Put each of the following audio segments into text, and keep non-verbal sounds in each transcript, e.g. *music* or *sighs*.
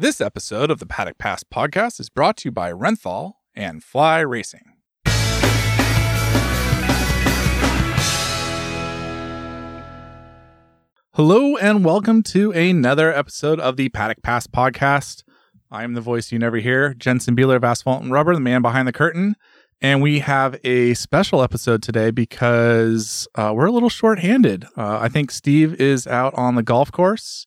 This episode of the Paddock Pass podcast is brought to you by Renthal and Fly Racing. Hello and welcome to another episode of the Paddock Pass podcast. I am the voice you never hear, Jensen Beeler of Asphalt and Rubber, the man behind the curtain. And we have a special episode today because uh, we're a little short-handed. Uh, I think Steve is out on the golf course.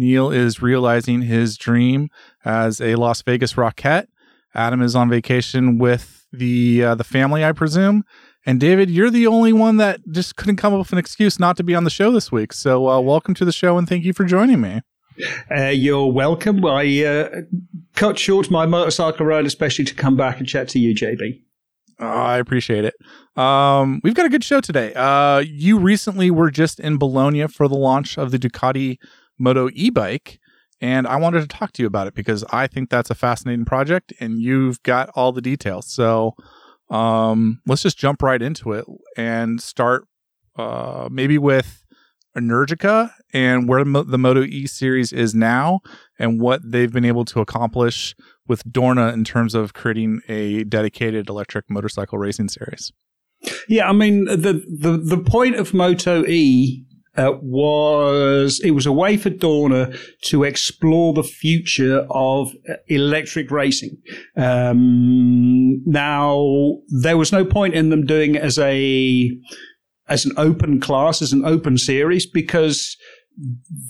Neil is realizing his dream as a Las Vegas Rockette. Adam is on vacation with the uh, the family, I presume. And David, you're the only one that just couldn't come up with an excuse not to be on the show this week. So, uh, welcome to the show and thank you for joining me. Uh, you're welcome. I uh, cut short my motorcycle ride, especially to come back and chat to you, JB. Oh, I appreciate it. Um, we've got a good show today. Uh, you recently were just in Bologna for the launch of the Ducati Moto e-bike and I wanted to talk to you about it because I think that's a fascinating project and you've got all the details. So um, let's just jump right into it and start uh, maybe with Energica and where the Moto E series is now and what they've been able to accomplish with Dorna in terms of creating a dedicated electric motorcycle racing series. Yeah, I mean the the the point of Moto E uh, was it was a way for Dorna to explore the future of electric racing. Um, now there was no point in them doing it as a as an open class, as an open series, because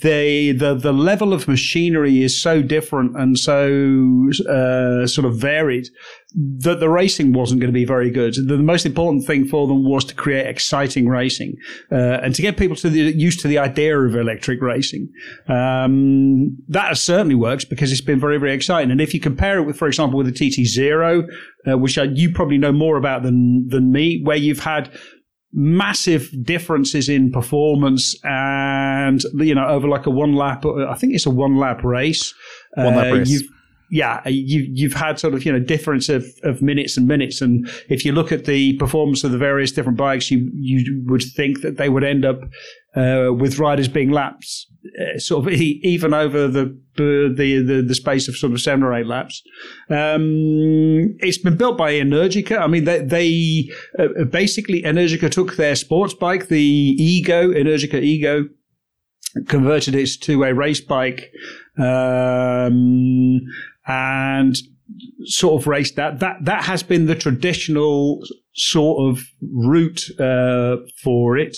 they the the level of machinery is so different and so uh, sort of varied that the racing wasn't going to be very good. The, most important thing for them was to create exciting racing uh, and to get people to the, used to the idea of electric racing. Um, that certainly works because it's been very very exciting. And if you compare it with, for example, with the TT Zero, uh, which I, you probably know more about than than me, where you've had massive differences in performance and you know over like a one lap i think it's a one lap race. One lap uh, race. yeah, you, you've had sort of, you know, difference of, of minutes and minutes. And if you look at the performance of the various different bikes, you, you would think that they would end up uh, with riders being laps, uh, sort of *laughs* even over the, the, the, the, space of sort of seven or eight laps. Um, it's been built by Energica. I mean, they, they uh, basically, Energica took their sports bike, the Ego, Energica Ego, converted it to a race bike. Um, and sort of raced that. That that has been the traditional sort of route uh, for it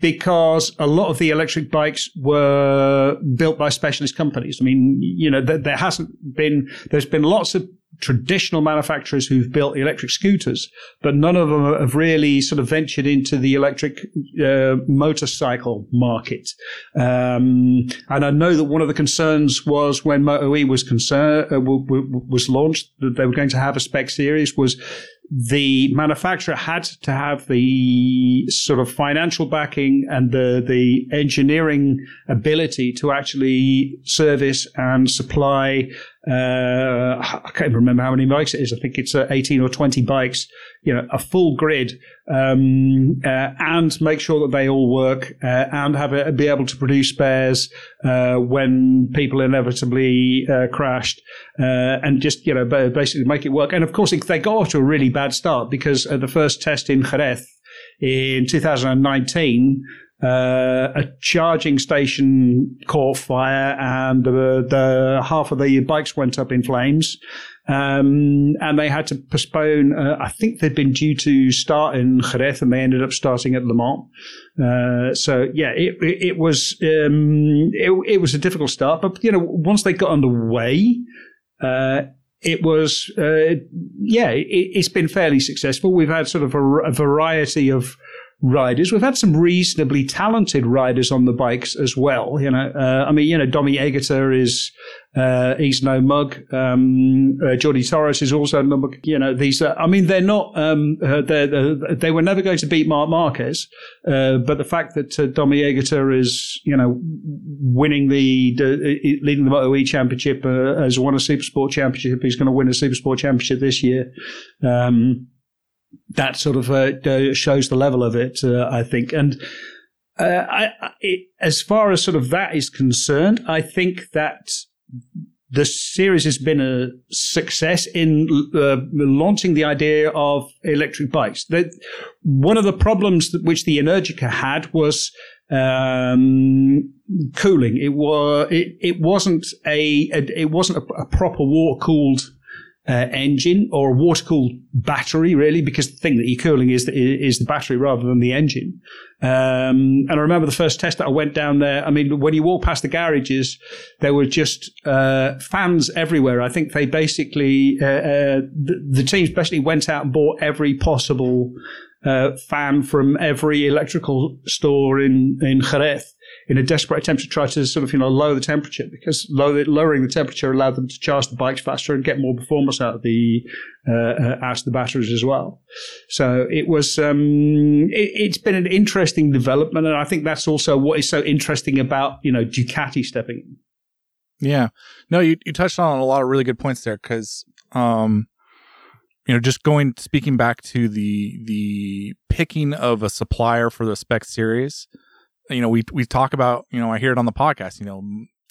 because a lot of the electric bikes were built by specialist companies. I mean, you know, there, there hasn't been, there's been lots of traditional manufacturers who've built electric scooters, but none of them have really sort of ventured into the electric uh, motorcycle market. Um, and I know that one of the concerns was when Moto E was concerned uh, w- w- was launched that they were going to have a spec series was the manufacturer had to have the sort of financial backing and the, the engineering ability to actually service and supply uh, I can't remember how many bikes it is. I think it's uh, 18 or 20 bikes, you know, a full grid, um, uh, and make sure that they all work, uh, and have it, be able to produce spares, uh, when people inevitably, uh, crashed, and just, you know, basically make it work. And of course, they got off to a really bad start because at the first test in Jerez in 2019, uh, a charging station caught fire and the, the, half of the bikes went up in flames. Um, and they had to postpone. Uh, I think they'd been due to start in Jerez, and they ended up starting at Le Mans. Uh, so yeah, it, it, it was um, it, it, was a difficult start, but you know, once they got underway, uh, it was uh, yeah, it, has been fairly successful. We've had sort of a, a variety of riders. We've had some reasonably talented riders on the bikes as well. You know, uh, I mean, you know, Domi Aegerter is uh, he's no mug. Um, uh, Jordi Torres is also no mug. You know, these. Are, I mean, they're not. Um, uh, they're, they were never going to beat Marc Marquez, uh, but the fact that uh, Domi Aegerter is, you know, winning the, the leading the Moto E Championship uh, has won a Super Sport Championship. He's going to win a Super Sport Championship this year. Um, that sort of uh, shows the level of it, uh, I think. And uh, I, it, as far as sort of that is concerned, I think that the series has been a success in uh, launching the idea of electric bikes. The, one of the problems that, which the Energica had was um, cooling. It was it, it wasn't a, a it wasn't a, a proper water cooled uh, engine or a water cooled battery, really, because the thing that you're cooling is the, is the battery rather than the engine. Um, and I remember the first test that I went down there. I mean, when you walk past the garages, there were just uh, fans everywhere. I think they basically uh, uh the, the team especially went out and bought every possible uh, fan from every electrical store in in Jerez in a desperate attempt to try to sort of you know lower the temperature because low, lowering the temperature allowed them to charge the bikes faster and get more performance out of the uh, uh, out of the batteries as well. So it was um, it, has been an interesting development, and I think that's also what is so interesting about you know Ducati stepping in. Yeah, no, you you touched on a lot of really good points there because. Um, you know, just going speaking back to the the picking of a supplier for the spec series, you know, we we talk about, you know, I hear it on the podcast, you know,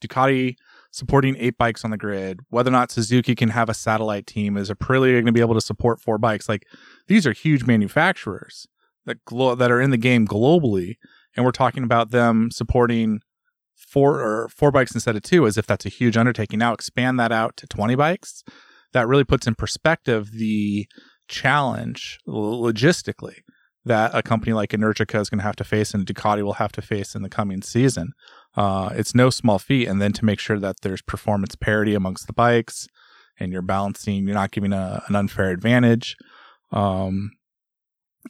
Ducati supporting eight bikes on the grid, whether or not Suzuki can have a satellite team, is Aprilia going to be able to support four bikes? Like these are huge manufacturers that glo- that are in the game globally, and we're talking about them supporting four or four bikes instead of two, as if that's a huge undertaking. Now expand that out to twenty bikes. That really puts in perspective the challenge logistically that a company like Energica is going to have to face and Ducati will have to face in the coming season. Uh, it's no small feat. And then to make sure that there's performance parity amongst the bikes and you're balancing, you're not giving a, an unfair advantage. Um,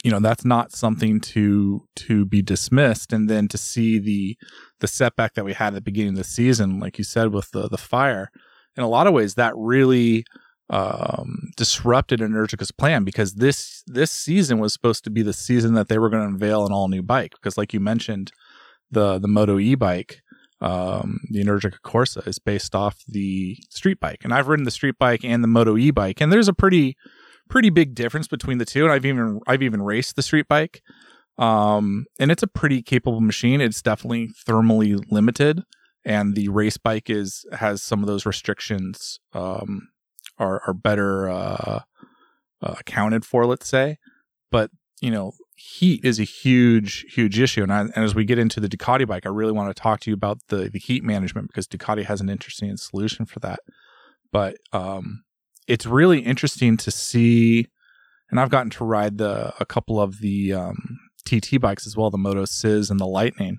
you know that's not something to to be dismissed and then to see the the setback that we had at the beginning of the season like you said with the the fire in a lot of ways that really um, disrupted Energica's plan because this this season was supposed to be the season that they were going to unveil an all new bike because, like you mentioned, the the Moto E bike, um, the Energica Corsa, is based off the street bike, and I've ridden the street bike and the Moto E bike, and there's a pretty pretty big difference between the two, and I've even I've even raced the street bike, um, and it's a pretty capable machine. It's definitely thermally limited, and the race bike is has some of those restrictions um, are are better uh, uh, accounted for, let's say. But you know, heat is a huge huge issue, and, I, and as we get into the Ducati bike, I really want to talk to you about the the heat management because Ducati has an interesting solution for that. But um, it's really interesting to see, and I've gotten to ride the a couple of the um, TT bikes as well, the MotoCzysz and the Lightning.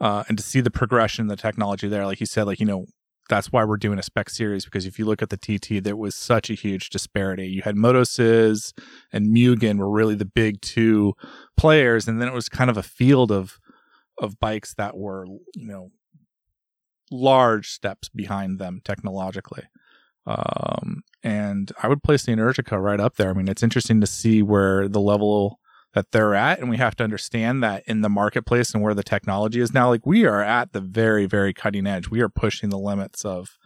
Uh, and to see the progression, the technology there, like you said, like you know, that's why we're doing a spec series because if you look at the TT, there was such a huge disparity. You had MotoCzysz and Mugen were really the big two players, and then it was kind of a field of of bikes that were you know large steps behind them technologically. Um, and I would place the Energica right up there. I mean, it's interesting to see where the level that they're at and we have to understand that in the marketplace and where the technology is now like we are at the very very cutting edge. We are pushing the limits of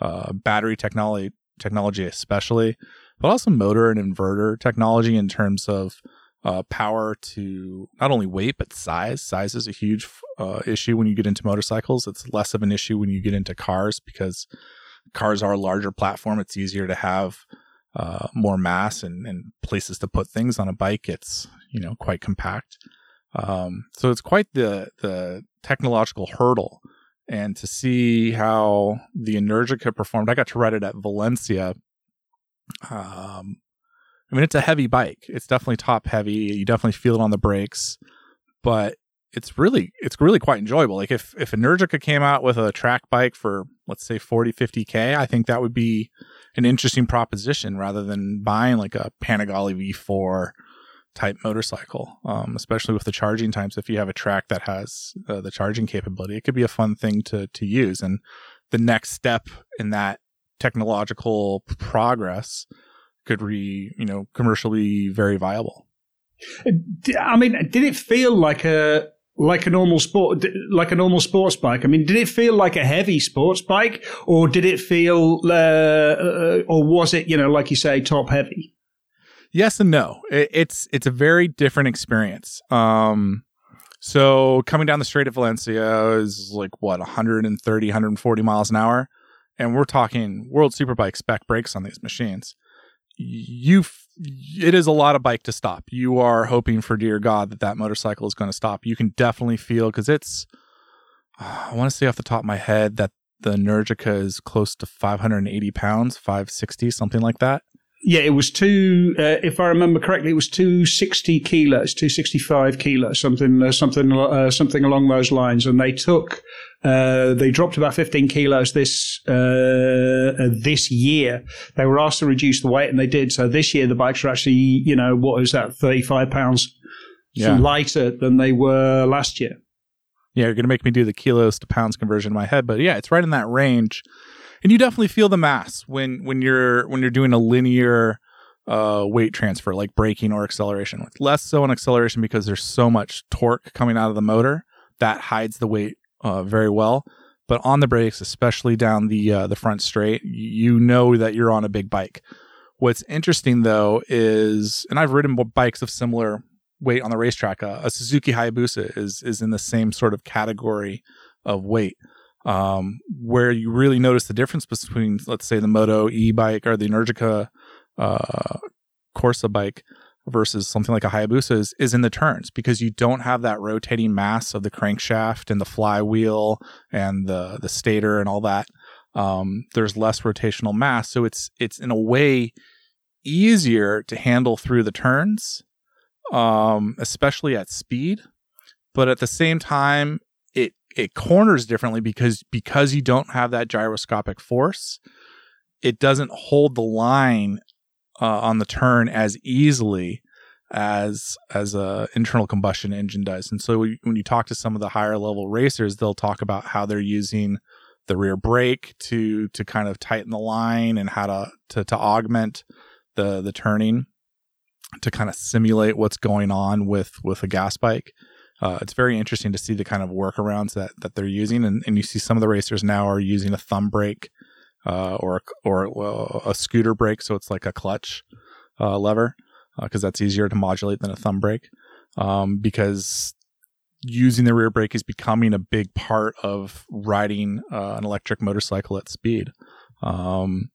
uh, battery technology technology especially but also motor and inverter technology in terms of uh, power to not only weight but size. Size is a huge uh, issue when you get into motorcycles. It's less of an issue when you get into cars because cars are a larger platform. It's easier to have uh, more mass and, and places to put things on a bike. It's you know quite compact. Um, so it's quite the the technological hurdle. And to see how the Energica performed, I got to ride it at Valencia. Um, I mean, it's a heavy bike. It's definitely top heavy. You definitely feel it on the brakes, but it's really it's really quite enjoyable. Like if if Energica came out with a track bike for let's say 40 50k, I think that would be an interesting proposition rather than buying like a Panigale V4 type motorcycle, um, especially with the charging times. If you have a track that has uh, the charging capability, it could be a fun thing to to use. And the next step in that technological progress could be, you know, commercially very viable. I mean, did it feel like a like a normal sport, like a normal sports bike? I mean, did it feel like a heavy sports bike, or did it feel, uh, uh, or was it, you know, like you say, top heavy? yes and no. It's it's a very different experience. Um, so coming down the straight at Valencia is like what 130, 140 miles an hour, and we're talking World Superbike spec brakes on these machines, you it is a lot of bike to stop. You are hoping for dear God that that motorcycle is going to stop. You can definitely feel because it's. *sighs* I want to say off the top of my head that the Energica is close to 580 pounds, 560, something like that. Yeah, it was two. Uh, if I remember correctly, it was two sixty kilos, two sixty five kilos, something, uh, something, uh, something along those lines. And they took, uh, they dropped about fifteen kilos this uh, uh, this year. They were asked to reduce the weight, and they did. So this year, the bikes are actually, you know, what is that, thirty five pounds yeah. lighter than they were last year. Yeah, you're gonna make me do the kilos to pounds conversion in my head, but yeah, it's right in that range and you definitely feel the mass when when you're when you're doing a linear uh, weight transfer like braking or acceleration. It's Less so in acceleration because there's so much torque coming out of the motor that hides the weight uh, very well. But on the brakes, especially down the uh, the front straight, you know that you're on a big bike. What's interesting though is, and I've ridden bikes of similar weight on the racetrack. Uh, a Suzuki Hayabusa is is in the same sort of category of weight um, where you really notice the difference between, let's say, the Moto e bike or the Energica uh, Corsa bike versus something like a Hayabusa is, is in the turns because you don't have that rotating mass of the crankshaft and the flywheel and the the stator and all that. Um, there's less rotational mass, so it's it's in a way easier to handle through the turns, um, especially at speed. But at the same time, it corners differently because because you don't have that gyroscopic force it doesn't hold the line uh, on the turn as easily as as a internal combustion engine does. And so when you talk to some of the higher level racers they'll talk about how they're using the rear brake to to kind of tighten the line and how to to, to augment the the turning to kind of simulate what's going on with with a gas bike uh, it's very interesting to see the kind of workarounds that, that they're using, and, and you see some of the racers now are using a thumb brake uh, or or a scooter brake, so it's like a clutch uh, lever because uh, that's easier to modulate than a thumb brake. Um, because using the rear brake is becoming a big part of riding uh, an electric motorcycle at speed. Um,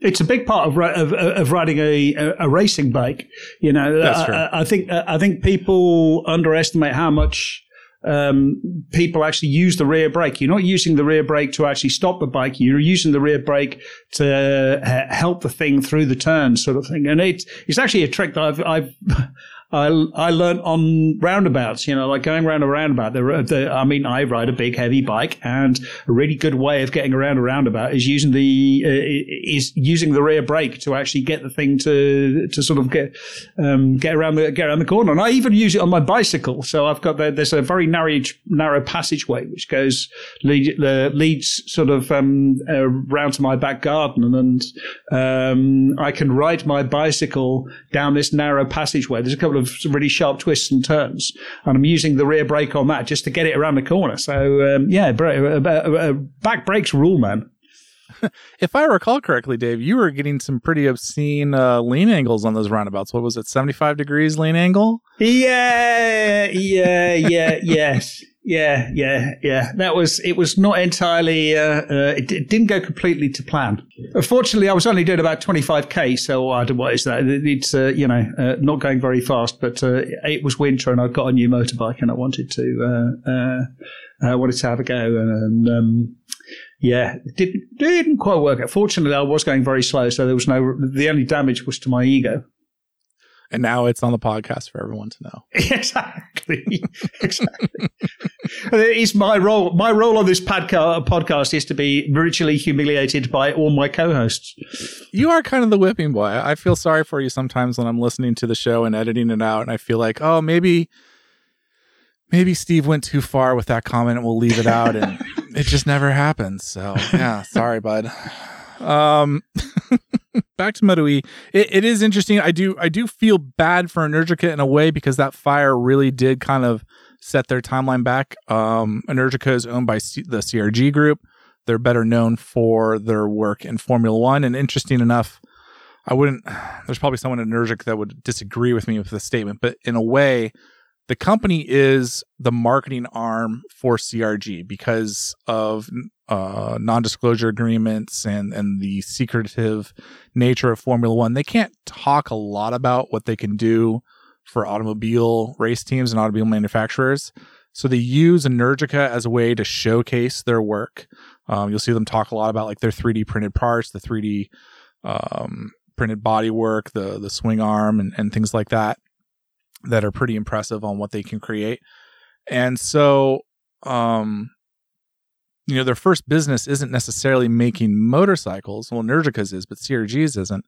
it's a big part of of, of riding a, a racing bike. You know, I, I, think I think people underestimate how much um, people actually use the rear brake. You're not using the rear brake to actually stop the bike. You're using the rear brake to uh, help the thing through the turn, sort of thing. And it's it's actually a trick that I've I've *laughs* I, I learned on roundabouts, you know, like going around a roundabout. The, the, I mean, I ride a big heavy bike, and a really good way of getting around a roundabout is using the uh, is using the rear brake to actually get the thing to to sort of get um, get around the get around the corner. And I even use it on my bicycle. So I've got the, there's a very narrow narrow passageway which goes lead, uh, leads sort of um, uh, round to my back garden, and um, I can ride my bicycle down this narrow passageway. There's a couple of really sharp twists and turns, and I'm using the rear brake on that just to get it around the corner. So um, yeah, uh, uh, uh, back brakes rule, man. *laughs* if I recall correctly, Dave, you were getting some pretty obscene uh, lean angles on those roundabouts. What was it, 75 degrees lean angle? Yeah, yeah, yeah, yes. Yeah, yeah, yeah. That was it. Was not entirely. Uh, uh, it, it, didn't go completely to plan. Fortunately, I was only doing about twenty five k. So I don't what is that? It's uh, you know uh, not going very fast. But uh, it was winter, and I'd got a new motorbike, and I wanted to uh, wanted to have a go. And, and um, yeah, it didn't, didn't quite work out. Fortunately, I was going very slow, so there was no. The only damage was to my ego and now it's on the podcast for everyone to know. *laughs* exactly, *laughs* exactly. it's my role. My role on this podca- podcast is to be ritually humiliated by all my co-hosts. You are kind of the whipping boy. I feel sorry for you sometimes when I'm listening to the show and editing it out, and I feel like, oh, maybe, maybe Steve went too far with that comment, and we'll leave it out, and *laughs* it just never happens. So yeah, sorry, bud. Um. *laughs* back to E. It, it is interesting. I do I do feel bad for Energica in a way because that fire really did kind of set their timeline back. Um, Energica is owned by C- the CRP Group. They're better known for their work in Formula One. And interesting enough, I wouldn't. *sighs* There's probably someone in Energica that would disagree with me with this statement, but in a way, the company is the marketing arm for CRP because of uh, non-disclosure agreements and and the secretive nature of Formula One, they can't talk a lot about what they can do for automobile race teams and automobile manufacturers. So they use Energica as a way to showcase their work. Um, you'll see them talk a lot about like their 3D printed parts, the 3D um, printed body work, the the swing arm, and, and things like that, that are pretty impressive on what they can create. And so, um, you know, their first business isn't necessarily making motorcycles. Well, Energica's is, but CRP's isn't.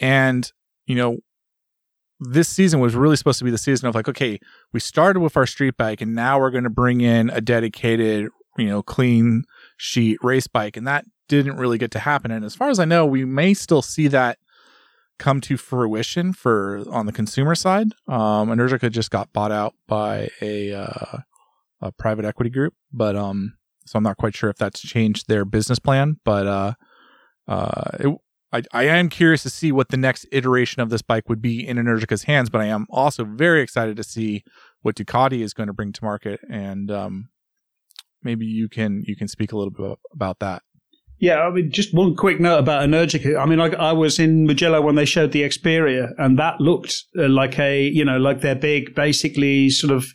And, you know, this season was really supposed to be the season of like, okay, we started with our street bike and now we're going to bring in a dedicated, you know, clean sheet race bike. And that didn't really get to happen. And as far as I know, we may still see that come to fruition for on the consumer side. Um, Energica just got bought out by a, uh, a private equity group, but, um, so I'm not quite sure if that's changed their business plan, but, uh, uh, it, I, I am curious to see what the next iteration of this bike would be in Energica's hands, but I am also very excited to see what Ducati is going to bring to market, and um, maybe you can you can speak a little bit about that. Yeah, I mean, just one quick note about Energica. I mean, I, I was in Mugello when they showed the Experia, and that looked uh, like a, you know, like their big, basically sort of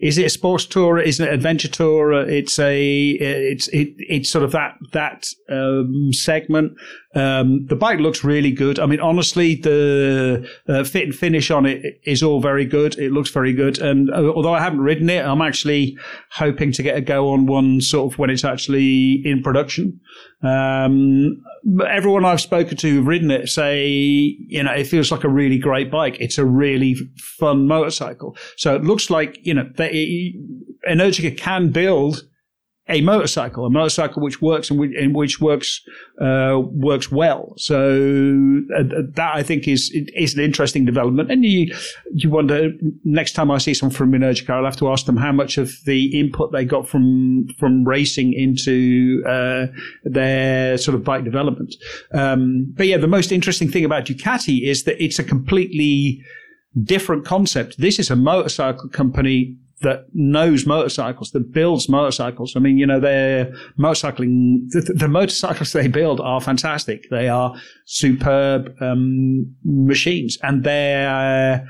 is it a sports tour? Is it an adventure tour? It's a it's it, it's sort of that that um, segment. Um, the bike looks really good. I mean, honestly, the uh, fit and finish on it is all very good. It looks very good. And uh, although I haven't ridden it, I'm actually hoping to get a go on one sort of when it's actually in production. Um, everyone I've spoken to who've ridden it say, you know, it feels like a really great bike. It's a really fun motorcycle. So it looks like, you know, they, Energica can build a motorcycle, a motorcycle which works and which, works uh, works well. So uh, that I think is is an interesting development. And you you wonder next time I see someone from Energica, I'll have to ask them how much of the input they got from from racing into uh, their sort of bike development. Um, but yeah, the most interesting thing about Ducati is that it's a completely different concept. This is a motorcycle company that knows motorcycles, that builds motorcycles. I mean, you know, they're motorcycling, the, the motorcycles they build are fantastic. They are superb um, machines. And their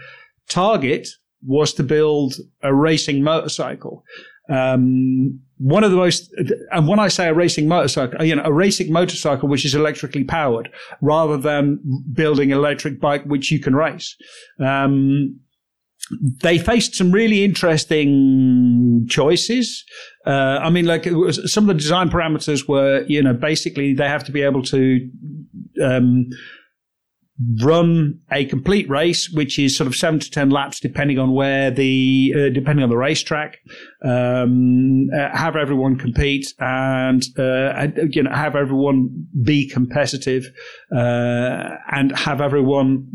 target was to build a racing motorcycle. Um, one of the most, and when I say a racing motorcycle, you know, a racing motorcycle which is electrically powered, rather than building an electric bike which you can race. Um, they faced some really interesting choices. Uh, I mean, like was, some of the design parameters were, you know, basically they have to be able to um, run a complete race, which is sort of seven to ten laps, depending on where the uh, depending on the racetrack. Um, uh, have everyone compete and uh, you know have everyone be competitive uh, and have everyone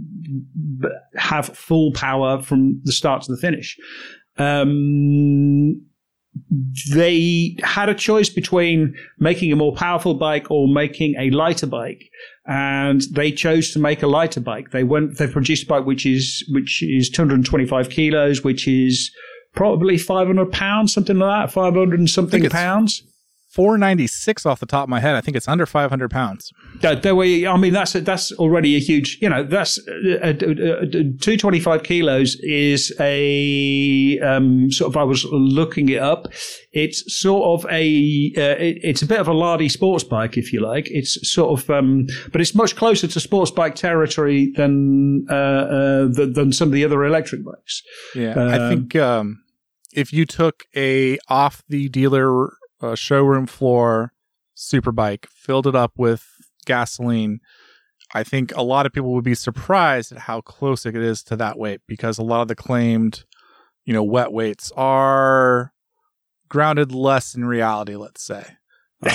have full power from the start to the finish. Um, they had a choice between making a more powerful bike or making a lighter bike and they chose to make a lighter bike. They went they produced a bike which is which is 225 kilos which is probably 500 pounds something like that 500 and something pounds 496 off the top of my head. I think it's under 500 pounds. There were, I mean, that's that's already a huge. You know, that's uh, uh, uh, 225 kilos is a um, sort of. I was looking it up. It's sort of a. Uh, it, it's a bit of a lardy sports bike, if you like. It's sort of, um, but it's much closer to sports bike territory than uh, uh than, than, some of the other electric bikes. Yeah, I um, think. Um, if you took a off the dealer a showroom floor superbike, filled it up with gasoline. I think a lot of people would be surprised at how close it is to that weight because a lot of the claimed, you know, wet weights are grounded less in reality, let's say. *laughs*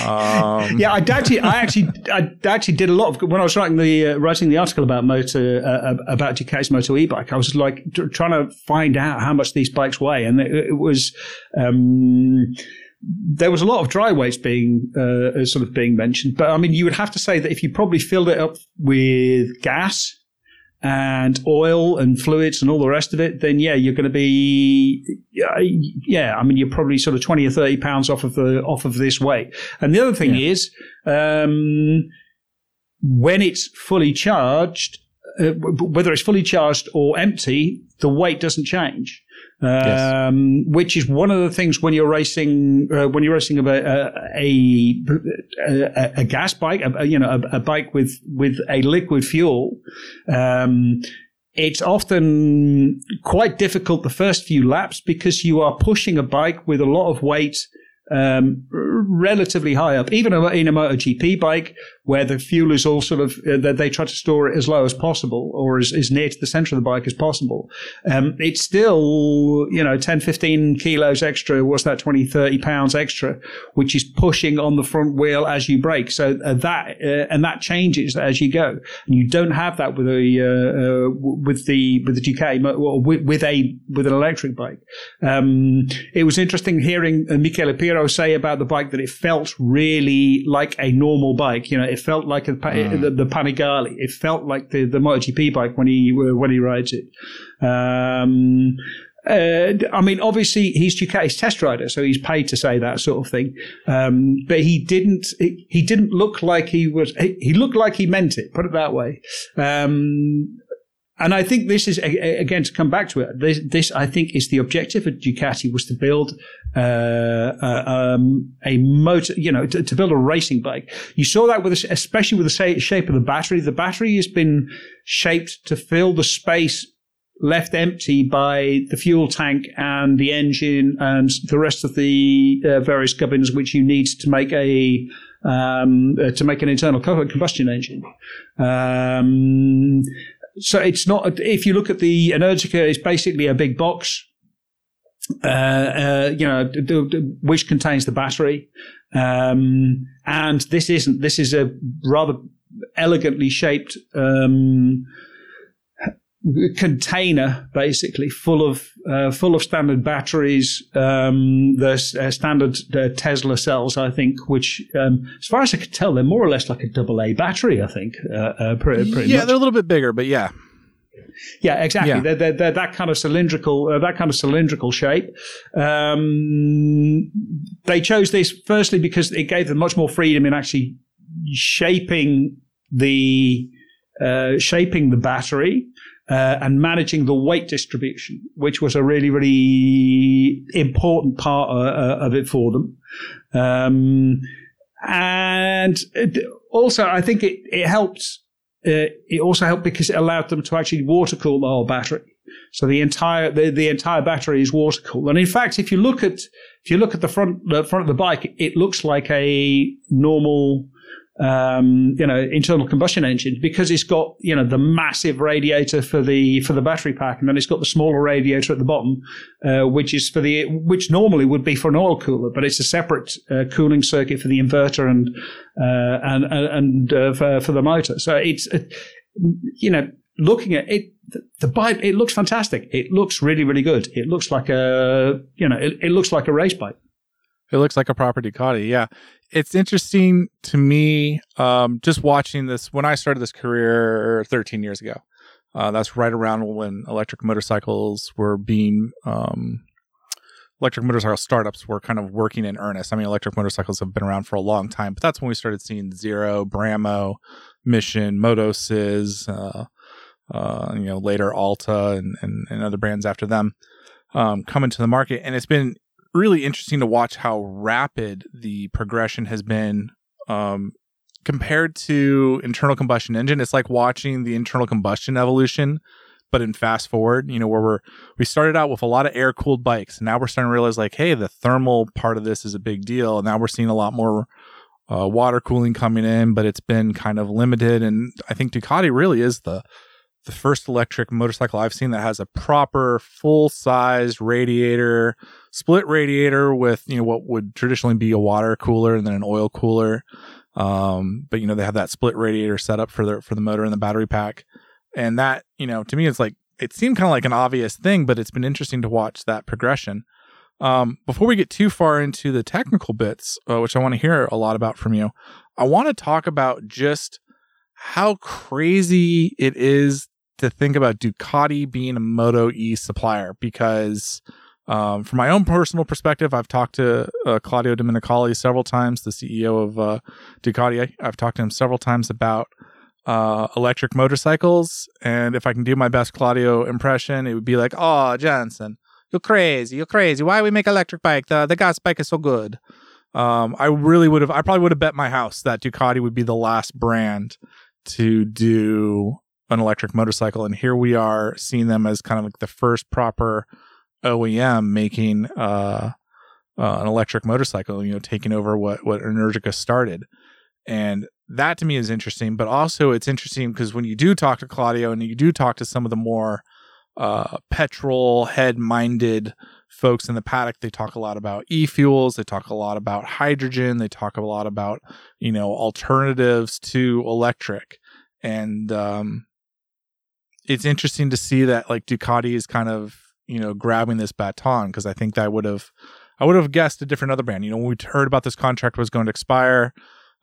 Um, yeah, I actually, I actually, I actually did a lot of when I was writing the uh, writing the article about motor uh, about Ducati's Moto e-bike. I was like trying to find out how much these bikes weigh, and it, it was. Um, there was a lot of dry weights being uh, sort of being mentioned, but I mean, you would have to say that if you probably filled it up with gas and oil and fluids and all the rest of it, then yeah, you're going to be yeah. I mean, you're probably sort of twenty or thirty pounds off of the off of this weight. And the other thing yeah. is, um, when it's fully charged, uh, whether it's fully charged or empty, the weight doesn't change. Um, yes. which is one of the things when you're racing uh, when you're racing a a, a, a gas bike, a, you know, a, bike with with a liquid fuel. Um, it's often quite difficult the first few laps because you are pushing a bike with a lot of weight um, relatively high up, even in a MotoGP bike where the fuel is all sort of uh, they try to store it as low as possible or as, as near to the center of the bike as possible. Um, it's still, you know, 10, 15 kilos extra. What's that? 20, 30 pounds extra, which is pushing on the front wheel as you brake. So uh, that, uh, and that changes as you go. And you don't have that with a, uh, uh with the, with the Ducati, with, with a, with an electric bike. Um, it was interesting hearing uh, Michele Pirro say about the bike that it felt really like a normal bike. You know, it felt like a, mm. the, the Panigale. It felt like the, the MotoGP bike when he when he rides it. Um, uh, I mean, obviously he's Ducati's test rider, so he's paid to say that sort of thing. Um, but he didn't. He, he, didn't look like he was. He, he, looked like he meant it. Put it that way. Um, and I think this is again to come back to it. This, this I think is the objective of Ducati was to build uh, uh, um, a motor, you know, to, to, build a racing bike. You saw that with, especially with the shape of the battery. The battery has been shaped to fill the space left empty by the fuel tank and the engine and the rest of the uh, various gubbins which you need to make a um, uh, to make an internal combustion engine. Um, so it's not. If you look at the Energica, it's basically a big box. Uh, uh, you know, which contains the battery, um, and this isn't. This is a rather elegantly shaped um, container, basically full of uh, full of standard batteries. Um, the uh, standard uh, Tesla cells, I think, which, um, as far as I can tell, they're more or less like a double A battery. I think. Uh, uh, pretty, pretty yeah, much. they're a little bit bigger, but yeah. Yeah, exactly. Yeah. They're, they're, they're, that kind of cylindrical, uh, that kind of cylindrical shape. Um, they chose this firstly because it gave them much more freedom in actually shaping the uh, shaping the battery uh, and managing the weight distribution, which was a really, really important part of, uh, of it for them. Um, and also, I think it, it helped. Uh, it also helped because it allowed them to actually water cool the whole battery. So the entire the, the entire battery is water cooled. And in fact, if you look at if you look at the front the front of the bike, it looks like a normal um, you know, internal combustion engine because it's got, you know, the massive radiator for the, for the battery pack. And then it's got the smaller radiator at the bottom, uh, which is for the, which normally would be for an oil cooler, but it's a separate uh, cooling circuit for the inverter and, uh, and, and, uh, for, for, the motor. So it's, uh, you know, looking at it, the bike, it looks fantastic. It looks really, really good. It looks like a, you know, it, it looks like a race bike. It looks like a proper Ducati. Yeah. It's interesting to me, um, just watching this when I started this career 13 years ago. Uh, that's right around when electric motorcycles were being, um, electric motorcycle startups were kind of working in earnest. I mean, electric motorcycles have been around for a long time, but that's when we started seeing Zero, Bramo, Mission, MotoCzysz, uh, uh, you know, later Alta and, and, and other brands after them um, come into the market. And it's been really interesting to watch how rapid the progression has been um, compared to internal combustion engine. It's like watching the internal combustion evolution, but in fast forward, you know, where we're we started out with a lot of air cooled bikes, and now we're starting to realize like, hey, the thermal part of this is a big deal. And now we're seeing a lot more uh, water cooling coming in, but it's been kind of limited. And I think Ducati really is the the first electric motorcycle I've seen that has a proper full size radiator, split radiator with, you know, what would traditionally be a water cooler and then an oil cooler. Um, but you know, they have that split radiator set up for the, for the motor and the battery pack. And that, you know, to me, it's like, it seemed kind of like an obvious thing, but it's been interesting to watch that progression. Um, before we get too far into the technical bits, uh, which I want to hear a lot about from you, I want to talk about just how crazy it is to think about Ducati being a Moto E supplier because um, from my own personal perspective, I've talked to uh, Claudio Domenicali several times, the CEO of uh, Ducati. I, have talked to him several times about uh, electric motorcycles. And if I can do my best Claudio impression, it would be like, oh, Jensen, you're crazy. You're crazy. Why we make electric bike? The, the gas bike is so good. Um, I really would have, I probably would have bet my house that Ducati would be the last brand to do an electric motorcycle. And here we are seeing them as kind of like the first proper OEM making uh, uh, an electric motorcycle, you know, taking over what, what Energica started. And that to me is interesting, but also it's interesting because when you do talk to Claudio and you do talk to some of the more uh, petrol head minded folks in the paddock, they talk a lot about e fuels, they talk a lot about hydrogen, they talk a lot about, you know, alternatives to electric. And um, it's interesting to see that like Ducati is kind of you know grabbing this baton because I think that would have I would have guessed a different other brand. You know, when we heard about this contract was going to expire,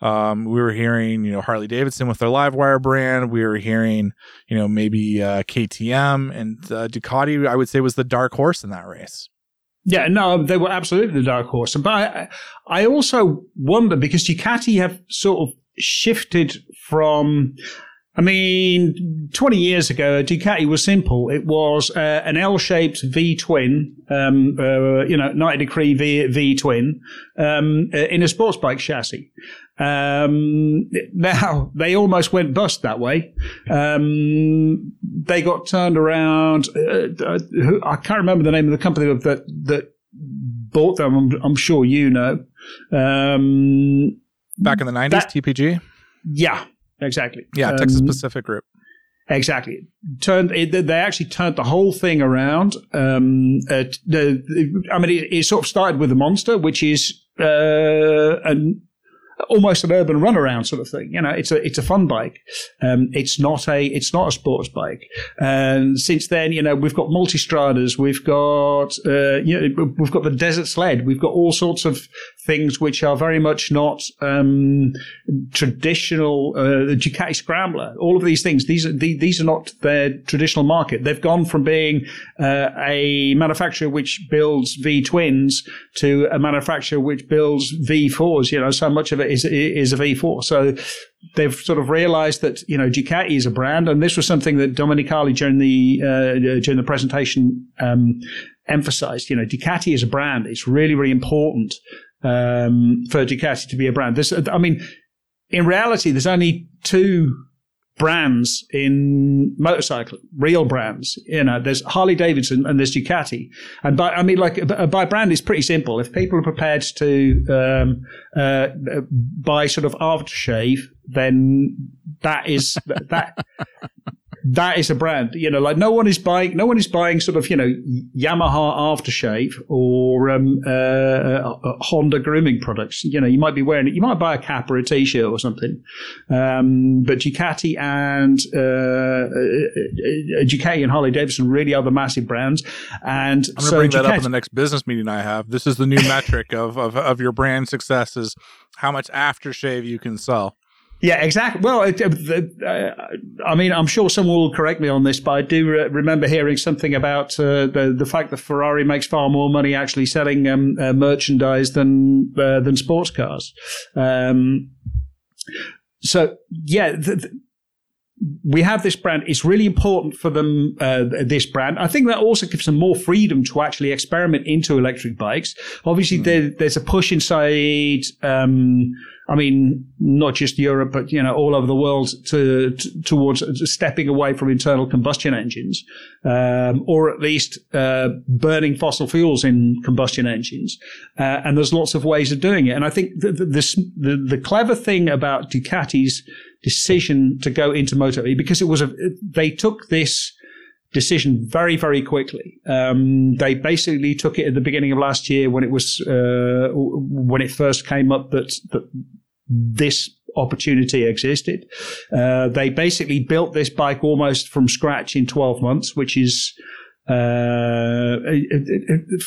um, we were hearing you know Harley Davidson with their Livewire brand. We were hearing you know maybe uh, KTM and uh, Ducati. I would say was the dark horse in that race. Yeah, no, they were absolutely the dark horse. But I, I also wonder because Ducati have sort of shifted from I mean, 20 years ago, a Ducati was simple. It was uh, an L-shaped V twin, um, uh, you know, 90 degree V, v twin, um, uh, in a sports bike chassis. Um, now *laughs* they almost went bust that way. Um, they got turned around. Uh, uh, I can't remember the name of the company that that bought them. I'm, I'm sure you know. Um, Back in the 90s, that, TPG. Yeah, Exactly. Yeah, um, Texas Pacific Group. Exactly. Turned. It, they actually turned the whole thing around. Um, uh, the, I mean, it, it, sort of started with the monster, which is uh, an almost an urban runaround sort of thing. You know, it's a it's a fun bike. Um, it's not a it's not a sports bike. And since then, you know, we've got multistradas, we've got uh, you know, we've got the desert sled, we've got all sorts of things which are very much not um, traditional. Uh, the Ducati Scrambler, all of these things, these are these are not their traditional market. They've gone from being uh, a manufacturer which builds V twins to a manufacturer which builds V fours. You know, so much of it is is a V4. So they've sort of realized that you know Ducati is a brand, and this was something that Domenicali during the uh, during the presentation um, emphasized. You know, Ducati is a brand. It's really really important um, for Ducati to be a brand. This, I mean, in reality, there's only two brands in motorcycle, real brands. You know, there's Harley Davidson and there's Ducati. And by, I mean, like, by brand is pretty simple. If people are prepared to, um, uh, buy sort of aftershave, then that is, that, that is a brand. You know, like no one is buying, no one is buying sort of, you know, Yamaha aftershave or um, uh, uh, Honda grooming products. You know, you might be wearing it. You might buy a cap or a t-shirt or something. Um, but Ducati and uh, uh, uh Ducati and Harley Davidson really are the massive brands. And I'm going to so bring that up in the next business meeting I have. This is the new metric of, of of your brand success is how much aftershave you can sell. Yeah, exactly. Well, uh, I mean, I'm sure someone will correct me on this, but I do re- remember hearing something about uh, the the fact that Ferrari makes far more money actually selling um, uh, merchandise than uh, than sports cars. Um, so, yeah, the, the, we have this brand. It's really important for them, uh, this brand. I think that also gives them more freedom to actually experiment into electric bikes. Obviously, mm. there, there's a push inside. Um, I mean, not just Europe, but you know, all over the world to, to towards stepping away from internal combustion engines, um, or at least uh, burning fossil fuels in combustion engines. Uh, and there's lots of ways of doing it. And I think the, the, the, the clever thing about Ducati's decision to go into Moto E, because it was a, they took this decision very, very quickly. Um, they basically took it at the beginning of last year when it was uh, when it first came up that that this opportunity existed. Uh, they basically built this bike almost from scratch in 12 months, which is uh,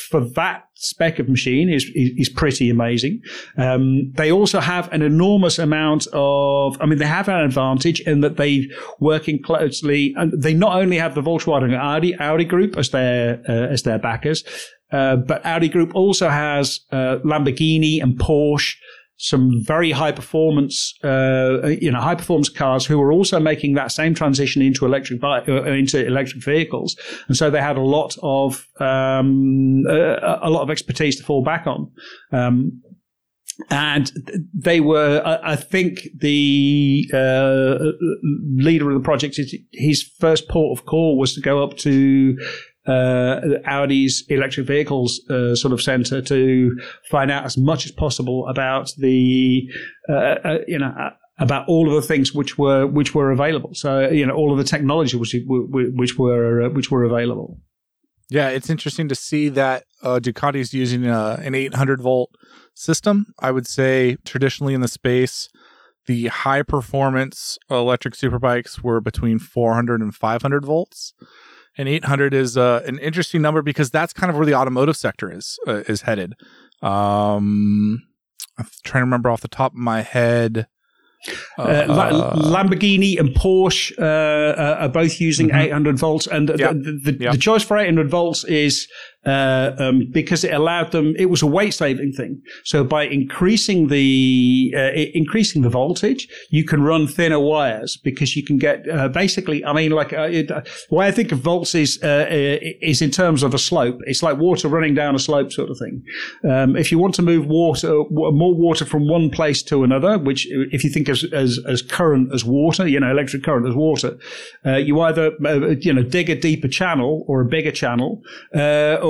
for that spec of machine is, is pretty amazing. Um, they also have an enormous amount of, I mean, they have an advantage in that they're working closely and they not only have the Volkswagen Audi, Audi group as their, uh, as their backers, uh, but Audi Group also has uh, Lamborghini and Porsche some very high performance, uh, you know, high performance cars who were also making that same transition into electric uh, into electric vehicles, and so they had a lot of um, a, a, lot of expertise to fall back on. Um, and they were, I, think, the uh, leader of the project. His first port of call was to go up to uh, Audi's electric vehicles uh, sort of center to find out as much as possible about the uh, uh you know uh, about all of the things which were which were available. So you know all of the technology which which were uh, which were available. Yeah, it's interesting to see that Ducati is using an 800 volt system. I would say traditionally in the space, the high performance electric superbikes were between 400 and 500 volts and 800 is uh, an interesting number because that's kind of where the automotive sector is uh, is headed. Um, I'm trying to remember off the top of my head. Uh, uh, Lamborghini and Porsche uh, uh, are both using mm-hmm. 800 volts, and the, the, yep. the, choice for 800 volts is uh, um, because it allowed them. It was a weight saving thing. So by increasing the uh, increasing the voltage, you can run thinner wires because you can get uh, basically. I mean, like uh, it, the way I think of volts is uh, is in terms of a slope. It's like water running down a slope, sort of thing. Um, if you want to move water, more water from one place to another, which if you think as as, as current as water, you know, electric current as water, uh, you either you know dig a deeper channel or a bigger channel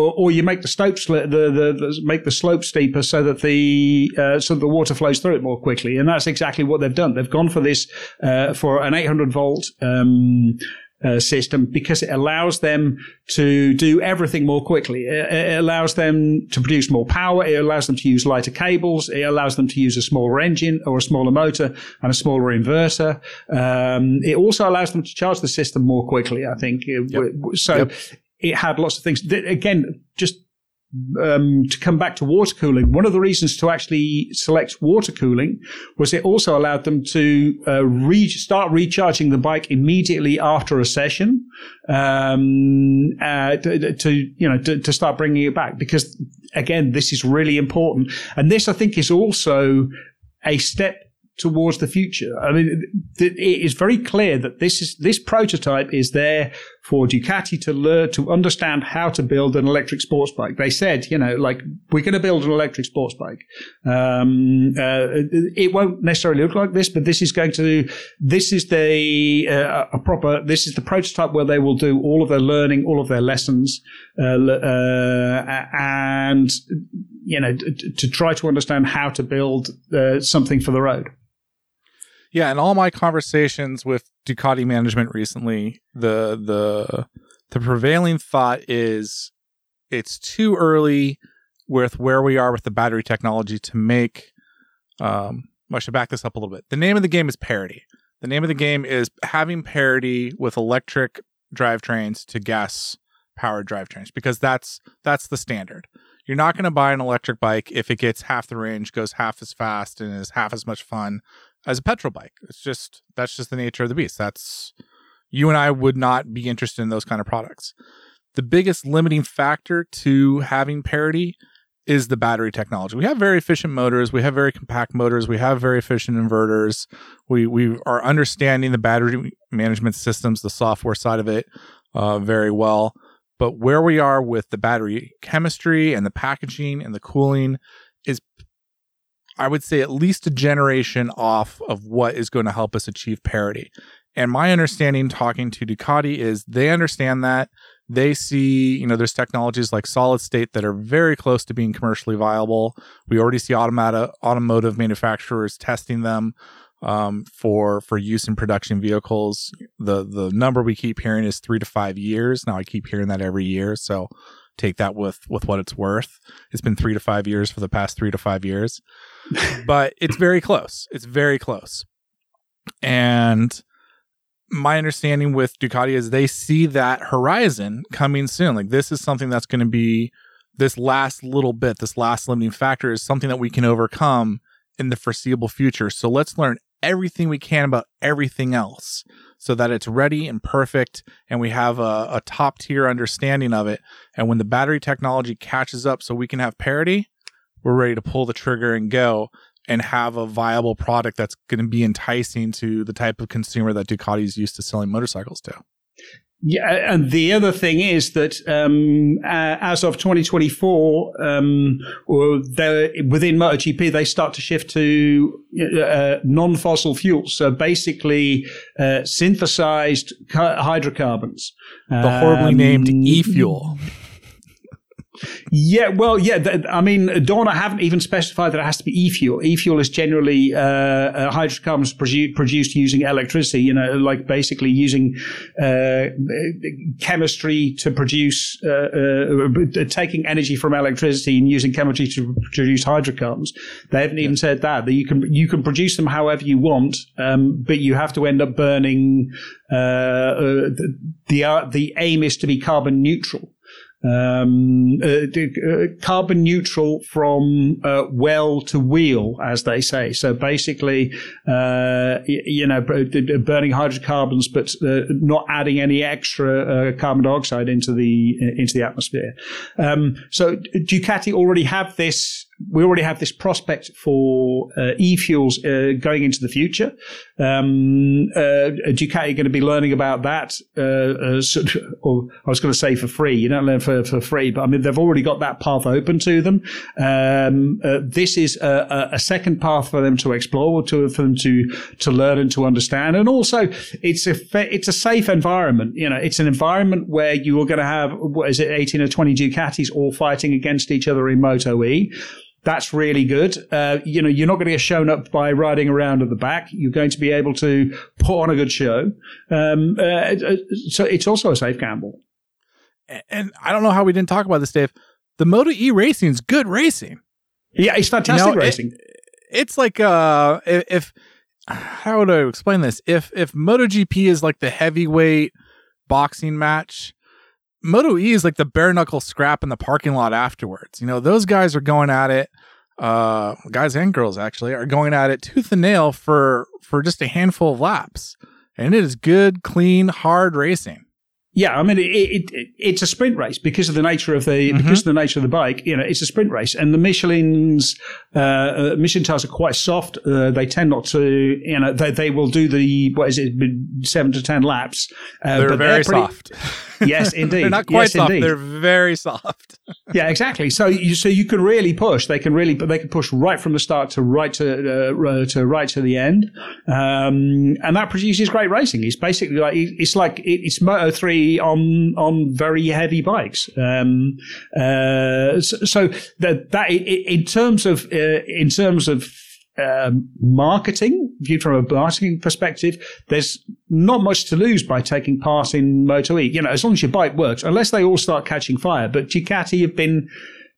or you make the slope the, the, the, make the slope steeper so that the uh, so the water flows through it more quickly, and that's exactly what they've done. They've gone for this uh, for an 800 volt. Um, uh, system because it allows them to do everything more quickly. It, it, allows them to produce more power. It allows them to use lighter cables. It allows them to use a smaller engine or a smaller motor and a smaller inverter. Um, it also allows them to charge the system more quickly. I think yep. so. Yep it had lots of things. Again, just um, to come back to water cooling, one of the reasons to actually select water cooling was it also allowed them to uh, re- start recharging the bike immediately after a session um, uh, to, to, you know to, to, start bringing it back because again this is really important and this I think is also a step towards the future. I mean, it is very clear that this is this prototype is there for Ducati to learn to understand how to build an electric sports bike. They said, you know, like we're going to build an electric sports bike. Um, uh, it won't necessarily look like this, but this is going to. This is the uh, a proper. This is the prototype where they will do all of their learning, all of their lessons, uh, uh and you know, to, try to understand how to build uh, something for the road. Yeah, in all my conversations with Ducati management recently, the the the prevailing thought is it's too early with where we are with the battery technology to make um I should back this up a little bit. The name of the game is parity. The name of the game is having parity with electric drivetrains to gas powered drivetrains because that's that's the standard. You're not going to buy an electric bike if it gets half the range, goes half as fast, and is half as much fun as a petrol bike. It's just that's just the nature of the beast. That's you and I would not be interested in those kind of products. The biggest limiting factor to having parity is the battery technology. We have very efficient motors, we have very compact motors, we have very efficient inverters. We we are understanding the battery management systems, the software side of it, uh, very well. But where we are with the battery chemistry and the packaging and the cooling I would say at least a generation off of what is going to help us achieve parity. And my understanding talking to Ducati is they understand that. They see, you know, there's technologies like solid state that are very close to being commercially viable. We already see automotive automotive manufacturers testing them um, for for use in production vehicles. The the number we keep hearing is three to five years. Now I keep hearing that every year, so take that with with what it's worth. It's been three to five years for the past three to five years *laughs* but it's very close. It's very close. And my understanding with Ducati is they see that horizon coming soon. Like this is something that's going to be this last little bit, this last limiting factor is something that we can overcome in the foreseeable future. So let's learn everything we can about everything else so that it's ready and perfect and we have a, a top tier understanding of it. And when the battery technology catches up so we can have parity, we're ready to pull the trigger and go and have a viable product that's going to be enticing to the type of consumer that Ducati is used to selling motorcycles to. Yeah, and the other thing is that um, uh, as of 2024, um, or within MotoGP, they start to shift to uh, non-fossil fuels. So basically, uh, synthesized hydrocarbons. The horribly um, named e-fuel. Yeah, well, yeah. Th- I mean, Dawn, I haven't even specified that it has to be e-fuel. E-fuel is generally uh, uh, hydrocarbons produ- produced using electricity. You know, like basically using uh, chemistry to produce, uh, uh, taking energy from electricity and using chemistry to produce hydrocarbons. They haven't even said that that you can you can produce them however you want, um, but you have to end up burning. Uh, the the, the aim is to be carbon neutral um, uh, uh, carbon neutral from uh, well to wheel, as they say. So basically, uh, you know, burning hydrocarbons, but uh, not adding any extra carbon dioxide into the into the atmosphere. Um, so Ducati already have this we already have this prospect for uh, e-fuels uh, going into the future. Um, uh, Ducati are going to be learning about that. Uh, *laughs* or I was going to say for free. You don't learn for, for free, but I mean they've already got that path open to them. Um, uh, this is a, a, second path for them to explore, or to for them to to learn and to understand. And also, it's a it's a safe environment. You know, it's an environment where you are going to have what is it, eighteen or twenty Ducatis all fighting against each other in Moto E. That's really good. Uh, you know, you're not going to get shown up by riding around at the back. You're going to be able to put on a good show. Um, uh, uh so it's also a safe gamble. And I don't know how we didn't talk about this, Dave. The Moto E racing is good racing. Yeah, it's fantastic you know, racing. It, it's like uh, if how would I explain this? If if MotoGP is like the heavyweight boxing match, Moto E is like the bare knuckle scrap in the parking lot afterwards. You know, those guys are going at it. Uh, guys and girls actually are going at it tooth and nail for for just a handful of laps, and it is good, clean, hard racing. Yeah, I mean it, it, it, it's a sprint race because of the nature of the mm-hmm. because of the nature of the bike. You know, it's a sprint race, and the Michelin's uh, uh, Michelin tires are quite soft. Uh, they tend not to, you know, they, they will do the what is it, seven to ten laps. Uh, they're very pretty, soft. *laughs* Yes, *laughs* indeed. they're not quite yes, soft. Indeed. They're very soft. *laughs* yeah, exactly. So you so you can really push. They can really but they can push right from the start to right to uh, to right to the end, um, and that produces great racing. It's basically like it's like it's Moto three on on very heavy bikes. Um, uh, so, so that that in terms of uh, in terms of um, marketing, viewed from a marketing perspective, there's not much to lose by taking part in Moto E. You know, as long as your bike works, unless they all start catching fire. But Ducati have been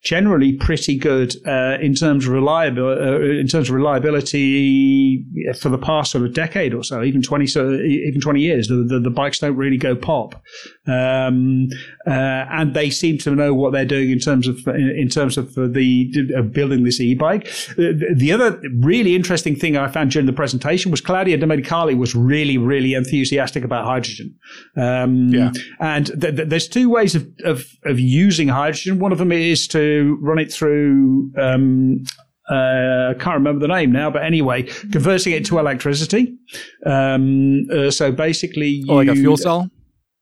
generally pretty good uh, in terms of reliability. Uh, in terms of reliability for the past sort of decade or so, even twenty so even twenty years, the, the, the bikes don't really go pop, um, uh, and they seem to know what they're doing in terms of in terms of the of building this e-bike. The other really interesting thing I found during the presentation was Claudio Domenicali was really really enthusiastic about hydrogen. Um, yeah, and th- th- there's two ways of, of of using hydrogen. One of them is to run it through. Um, uh, I can't remember the name now, but anyway, converting it to electricity. Um, uh, so basically, you, oh, like a fuel cell.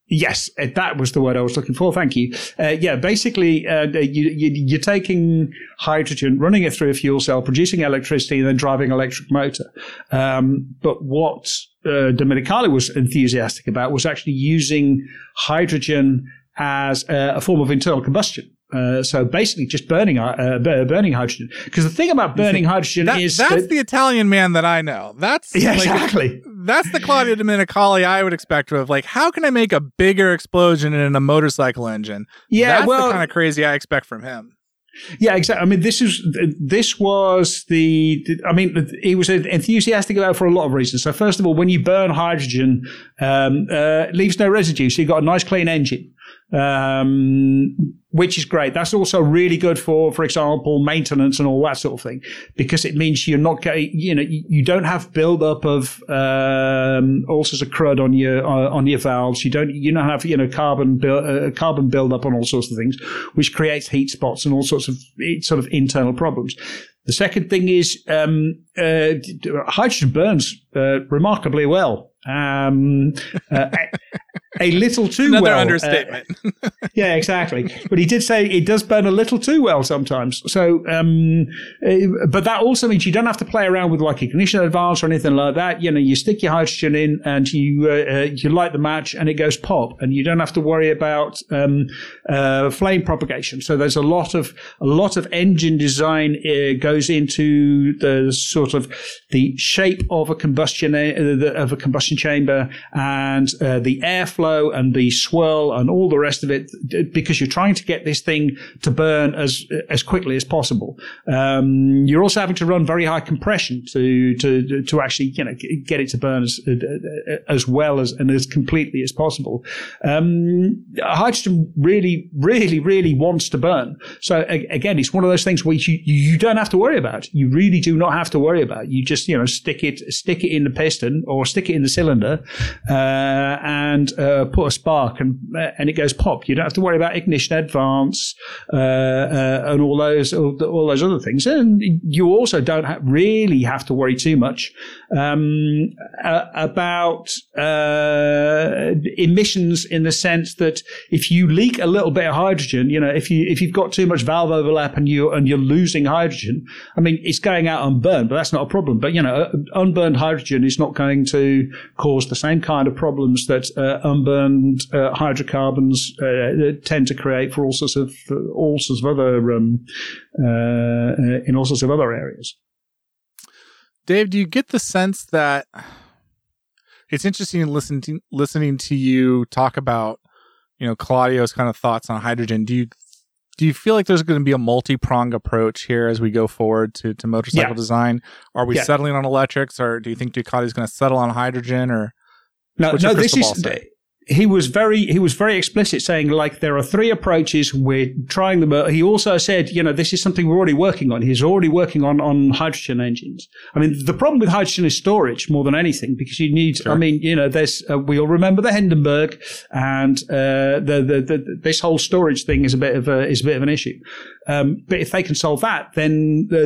Yes, uh, that was the word I was looking for. Thank you. Uh, yeah, basically, uh, you, you, are taking hydrogen, running it through a fuel cell, producing electricity, and then driving electric motor. Um, but what uh, Domenicali was enthusiastic about was actually using hydrogen as a, a form of internal combustion. Uh, so basically, just burning uh, burning hydrogen. Because the thing about burning hydrogen that, is that's that, the Italian man that I know. That's yeah, like, exactly. That's the Claudio Domenicali I would expect to have. Like, how can I make a bigger explosion in a motorcycle engine? Yeah, that's well, the kind of crazy I expect from him. Yeah, exactly. I mean, this is this was the. I mean, he was enthusiastic about for a lot of reasons. So, first of all, when you burn hydrogen, um, uh, leaves no residue, so you've got a nice clean engine um, which is great. That's also really good for, for example, maintenance and all that sort of thing, because it means you're not getting, you know, you don't have buildup of um, all sorts of crud on your uh, on your valves. You don't you don't have you know carbon build, uh, carbon buildup on all sorts of things, which creates heat spots and all sorts of sort of internal problems. The second thing is um, uh, hydrogen burns uh, remarkably well. Um, uh, a little too Another well. understatement. Uh, *laughs* yeah, exactly. But he did say it does burn a little too well sometimes. So, um, uh, but that also means you don't have to play around with like ignition advance or anything like that. You know, you stick your hydrogen in and you uh, uh you light the match and it goes pop, and you don't have to worry about um, uh, flame propagation. So there's a lot of a lot of engine design uh, goes into the sort of the shape of a combustion of a combustion chamber and the airflow flow and the swirl and all the rest of it because you're trying to get this thing to burn as as quickly as possible. Um, you're also having to run very high compression to to to actually you know get it to burn as as well as and as completely as possible. Um, hydrogen really, really, really wants to burn. So again, it's one of those things where you you don't have to worry about. You really do not have to worry about. You just you know stick it stick it in the piston or stick it in the cylinder, uh, and uh, uh, put a spark and and it goes pop. You don't have to worry about ignition advance uh, uh, and all those all, all, those other things. And you also don't really have to worry too much um, about uh, emissions in the sense that if you leak a little bit of hydrogen, you know, if you if you've got too much valve overlap and you and you're losing hydrogen, I mean, it's going out unburned, but that's not a problem. But you know, unburned hydrogen is not going to cause the same kind of problems that uh, unburned uh, hydrocarbons uh, tend to create for all sorts of all sorts of other um, uh, in all sorts of other areas. Dave, do you get the sense that it's interesting listening to, listening to you talk about you know Claudio's kind of thoughts on hydrogen? Do you do you feel like there's going to be a multi-pronged approach here as we go forward to, to motorcycle yeah. design? Are we yeah. settling on electrics, or do you think Ducati is going to settle on hydrogen? Or no, no, this is say? He was very he was very explicit saying like there are three approaches we're trying them he also said you know this is something we're already working on. He's already working on on hydrogen engines. I mean the problem with hydrogen is storage more than anything because you need sure. i mean you know there's uh, we all remember the hindenburg and uh, the, the, the, this whole storage thing is a bit of a is a bit of an issue um, but if they can solve that, then uh,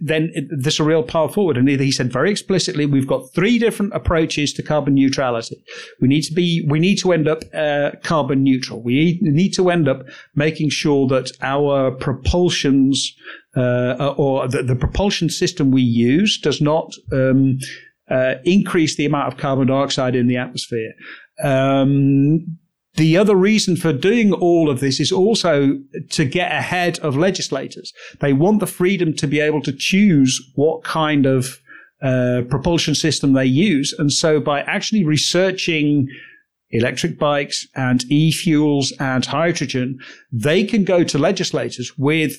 then there's a real path forward. And he said very explicitly, we've got three different approaches to carbon neutrality. We need to be we need to end up uh, carbon neutral. We need to end up making sure that our propulsions uh, or the, the, propulsion system we use does not um, uh, increase the amount of carbon dioxide in the atmosphere. Um, the other reason for doing all of this is also to get ahead of legislators. They want the freedom to be able to choose what kind of uh, propulsion system they use. And so by actually researching electric bikes and e-fuels and hydrogen, they can go to legislators with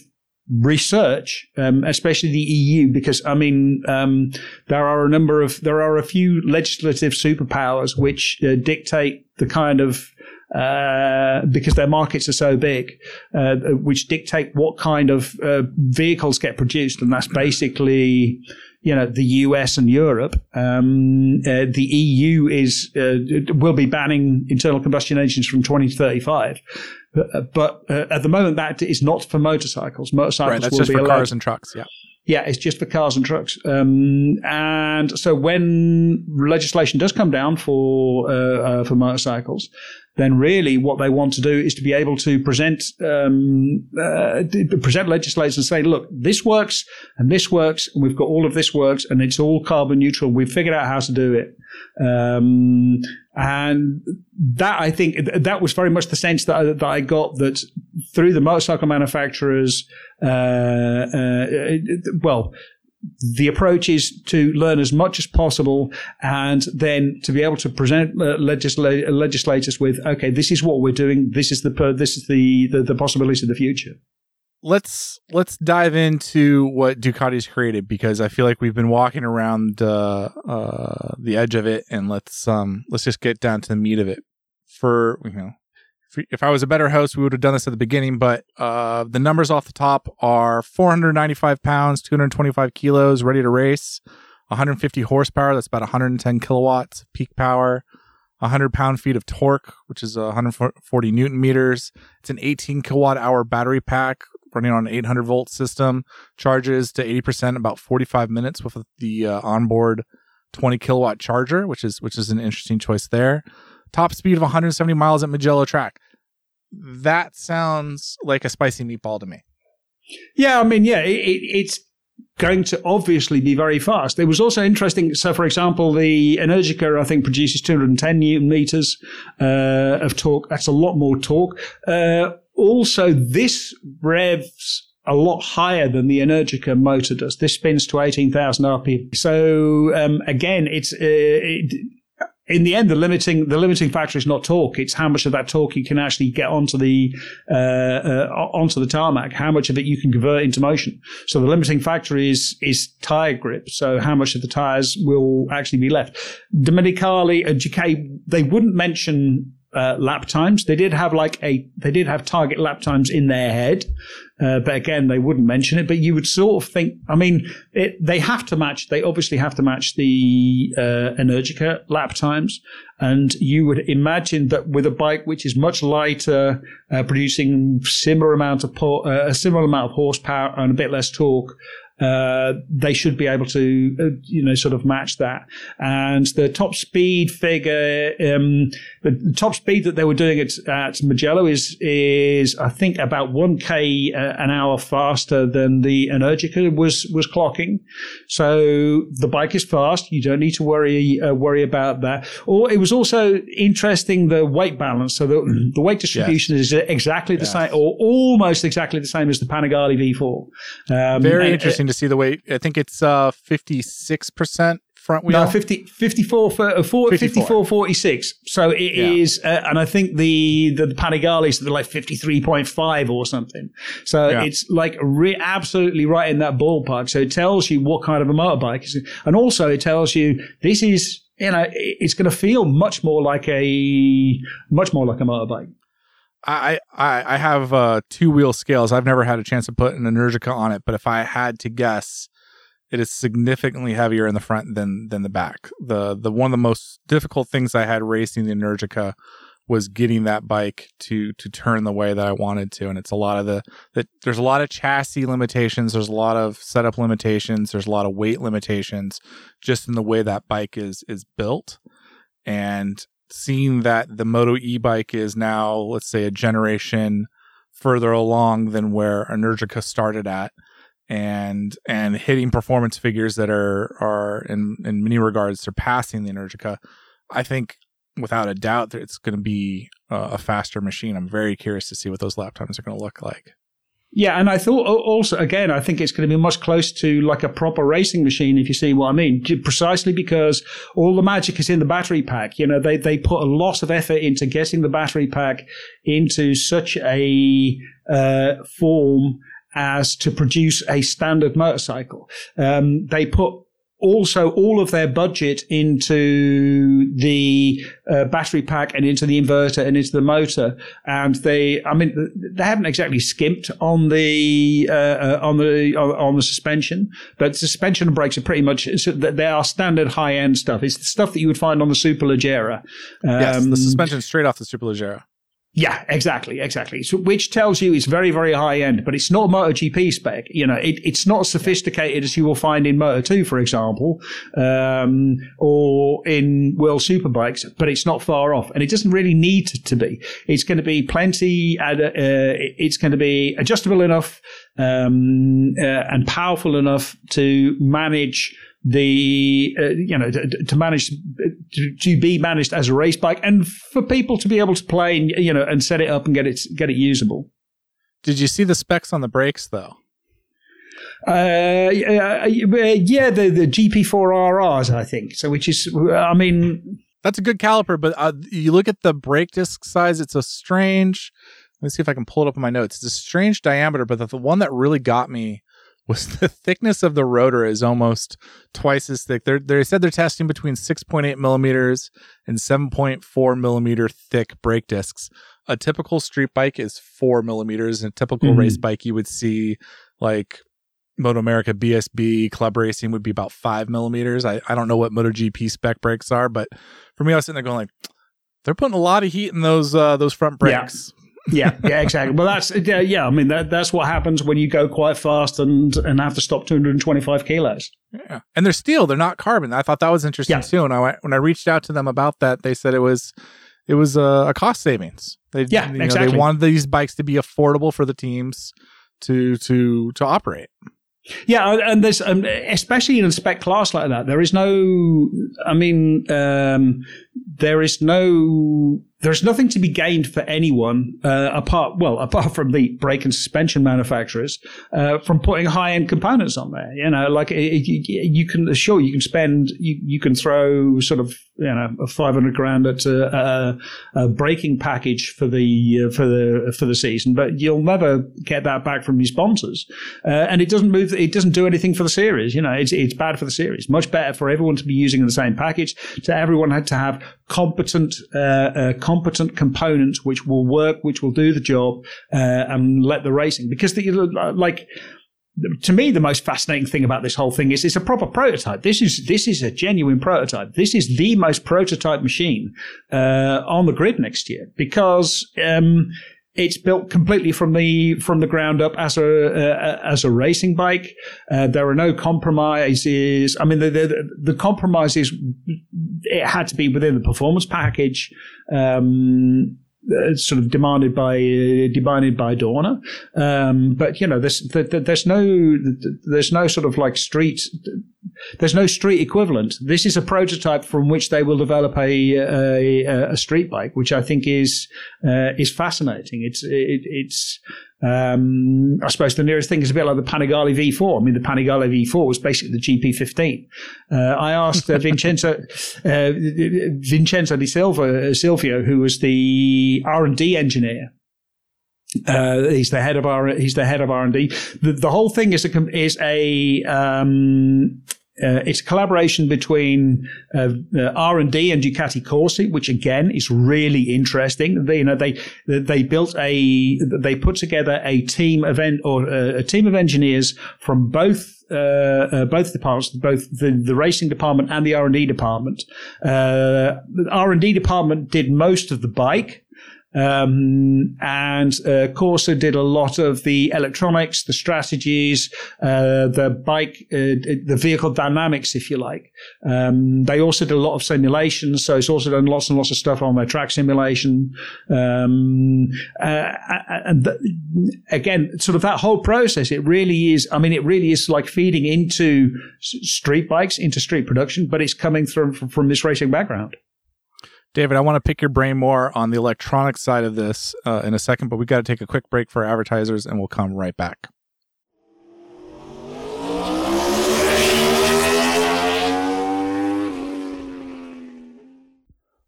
research, um, especially the EU, because I mean, um, there are a number of, there are a few legislative superpowers which uh, dictate the kind of uh, because their markets are so big, uh, which dictate what kind of uh, vehicles get produced, and that's basically you know the US and Europe. Um, uh, the EU is uh, will be banning internal combustion engines from 2035. But at the moment, that is not for motorcycles. Motorcycles right, that's will just be for allowed. cars and trucks. Yeah. Yeah, it's just for cars and trucks. Um, and so when legislation does come down for uh, uh, for motorcycles, then really what they want to do is to be able to present um, uh, present legislators and say, look, this works and this works, and we've got all of this works, and it's all carbon neutral. We've figured out how to do it. Um, and that I think that was very much the sense that I, that I got that through the motorcycle manufacturers, uh, uh, well, the approach is to learn as much as possible and then to be able to present uh, legisla- legislators with, okay, this is what we're doing. This is the, this is the, the, the possibility of the future. let's let's dive into what Ducati's created because I feel like we've been walking around uh, uh, the edge of it, and let's um let's just get down to the meat of it. For you know, if, I was a better host, we would have done this at the beginning. But uh, the numbers off the top are 495 pounds, 225 kilos, ready to race, 150 horsepower. That's about 110 kilowatts peak power. 100 pound feet of torque, which is 140 newton meters. It's an 18 kilowatt hour battery pack running on an 800 volt system. Charges to 80% about 45 minutes with the uh, onboard 20 kilowatt charger, which is which is an interesting choice there. Top speed of 170 miles at Mugello track. That sounds like a spicy meatball to me. Yeah, I mean, yeah, it, it, it's going to obviously be very fast. It was also interesting. So, for example, the Energica, I think, produces 210 newton meters uh, of torque. That's a lot more torque. Uh, also, this revs a lot higher than the Energica motor does. This spins to 18,000 RPM. So, um, again, it's, uh, it, in the end, the limiting the limiting factor is not torque; it's how much of that torque you can actually get onto the uh, uh, onto the tarmac, how much of it you can convert into motion. So the limiting factor is is tire grip. So how much of the tires will actually be left. Domenicali and GK, they wouldn't mention uh, lap times. They did have like a they did have target lap times in their head, uh, but again they wouldn't mention it. But you would sort of think. I mean, it, they have to match. They obviously have to match the uh, Energica lap times, and you would imagine that with a bike which is much lighter, uh, producing similar amount of po- uh, a similar amount of horsepower and a bit less torque, uh, they should be able to, uh, you know, sort of match that. And the top speed figure, um, the top speed that they were doing at, at Mugello is, is, I think, about 1k uh, an hour faster than the Energica was, was clocking. So the bike is fast. You don't need to worry, uh, worry about that. Or it was also interesting the weight balance. So the, the weight distribution yes. is exactly the yes. same or almost exactly the same as the Panigale V4. Um, Very interesting to see the weight. I think it's uh, 56% front wheel. No, 50, 54, for, uh, 54. 54 46. So it yeah. is, uh, and I think the, the, the Panigales, they're like 53.5 or something. So yeah. it's like re- absolutely right in that ballpark. So it tells you what kind of a motorbike is. And also it tells you this is, you know, it's going to feel much more like a, much more like a motorbike. I I, I have uh, two wheel scales. I've never had a chance to put an Energica on it, but if I had to guess, it is significantly heavier in the front than than the back. the The one of the most difficult things I had racing the Energica was getting that bike to to turn the way that I wanted to, and it's a lot of the that there's a lot of chassis limitations. There's a lot of setup limitations. There's a lot of weight limitations, just in the way that bike is is built. And seeing that the Moto e bike is now, let's say, a generation further along than where Energica started at, and and hitting performance figures that are are in in many regards surpassing the Energica, I think without a doubt that it's going to be a faster machine. I'm very curious to see what those lap times are going to look like. Yeah, and I thought also again, I think it's going to be much closer to like a proper racing machine, if you see what I mean. Precisely because all the magic is in the battery pack. You know, they they put a lot of effort into getting the battery pack into such a uh, form as to produce a standard motorcycle. Um, they put also all of their budget into the uh, battery pack and into the inverter and into the motor. And they, I mean, they haven't exactly skimped on the uh, uh, on the on the suspension, but suspension and brakes are pretty much they are standard high end stuff. It's the stuff that you would find on the Superleggera. Um, yes, the um, suspension straight off the Superleggera. Yeah, exactly, exactly. So, which tells you it's very, very high end, but it's not MotoGP spec. You know, it, it's not as sophisticated as you will find in Moto 2, for example, um, or in World Superbikes, but it's not far off. And it doesn't really need to be. It's going to be plenty, uh, it's going to be adjustable enough um, uh, and powerful enough to manage the uh, you know to, to manage to, to, be managed as a race bike and for people to be able to play and you know and set it up and get it get it usable. Did you see the specs on the brakes though? Uh, uh, yeah, the the GP4RRs, I think. So, which is, I mean, that's a good caliper. But uh, you look at the brake disc size; it's a strange Let me see if I can pull it up in my notes. It's a strange diameter, but the, the one that really got me was the thickness of the rotor is almost twice as thick. They're, they said they're testing between 6.8 millimeters and 7.4 millimeter thick brake discs. A typical street bike is four millimeters, and a typical Mhm. race bike you would see like Moto America BSB Club Racing would be about five millimeters. I, I don't know what MotoGP spec brakes are, but for me, I was sitting there going like, they're putting a lot of heat in those uh, those front brakes. yeah, yeah, yeah, exactly. Well, that's yeah, yeah. I mean, that, that's what happens when you go quite fast and and have to stop 225 kilos. Yeah. And they're steel, they're not carbon. I thought that was interesting Yeah. too. And I went- when I reached out to them about that, they said it was it was a, a cost savings. They Yeah, you know, exactly. they wanted these bikes to be affordable for the teams to to to operate. Yeah, and there's um, especially in a spec class like that, there is no. I mean, um, there is no. There's nothing to be gained for anyone uh, apart, well, *laughs* apart from the brake and suspension manufacturers, uh, from putting high end components on there. You know, like it, it, you can sure you can spend, you, you can throw sort of you know a 500 grand at a, a, a braking package for the uh, for the for the season, but you'll never get that back from your sponsors, uh, and it doesn't move. It doesn't do anything for the series. You know, it's it's bad for the series. Much better for everyone to be using the same package. So everyone had to have competent uh, uh, competent components which will work, which will do the job, uh, and let the racing because the like to me, the most fascinating thing about this whole thing is it's a proper prototype. This is this is a genuine prototype. This is the most prototype machine uh, on the grid next year because um, it's built completely from the from the ground up as a uh, as a racing bike. Uh, there are no compromises. I mean, the, the the compromises it had to be within the performance package. Um, uh, sort of demanded by uh, demanded by Dorna, um, but you know there's there, there's no there's no sort of like street there's no street equivalent. This is a prototype from which they will develop a a, a street bike, which I think is uh, is fascinating. It's it, it's um, I suppose the nearest thing is a bit like the Panigale V4. I mean, the Panigale V4 was basically the GP15. Uh, I asked uh, Vincenzo *laughs* uh, Vincenzo Di Silva Silvio, who was the R and D engineer. Uh, he's the head of R. He's the head of R and D. The, the whole thing is a is a um, uh, it's a collaboration between uh, R and D and Ducati Corse, which again is really interesting. They, you know, they they built a they put together a team event or uh, a team of engineers from both uh, uh, both departments, both the, the racing department and the R and D department. Uh, the R and D department did most of the bike. Um, and uh, Corse did a lot of the electronics, the strategies, uh, the bike, uh, the vehicle dynamics, if you like. Um, they also did a lot of simulations, so it's also done lots and lots of stuff on their track simulation. Um, uh, and again, sort of that whole process, it really is. I mean, it really is like feeding into street bikes, into street production, but it's coming from, from this racing background. David, I want to pick your brain more on the electronic side of this uh, in a second, but we got to take a quick break for advertisers and we'll come right back.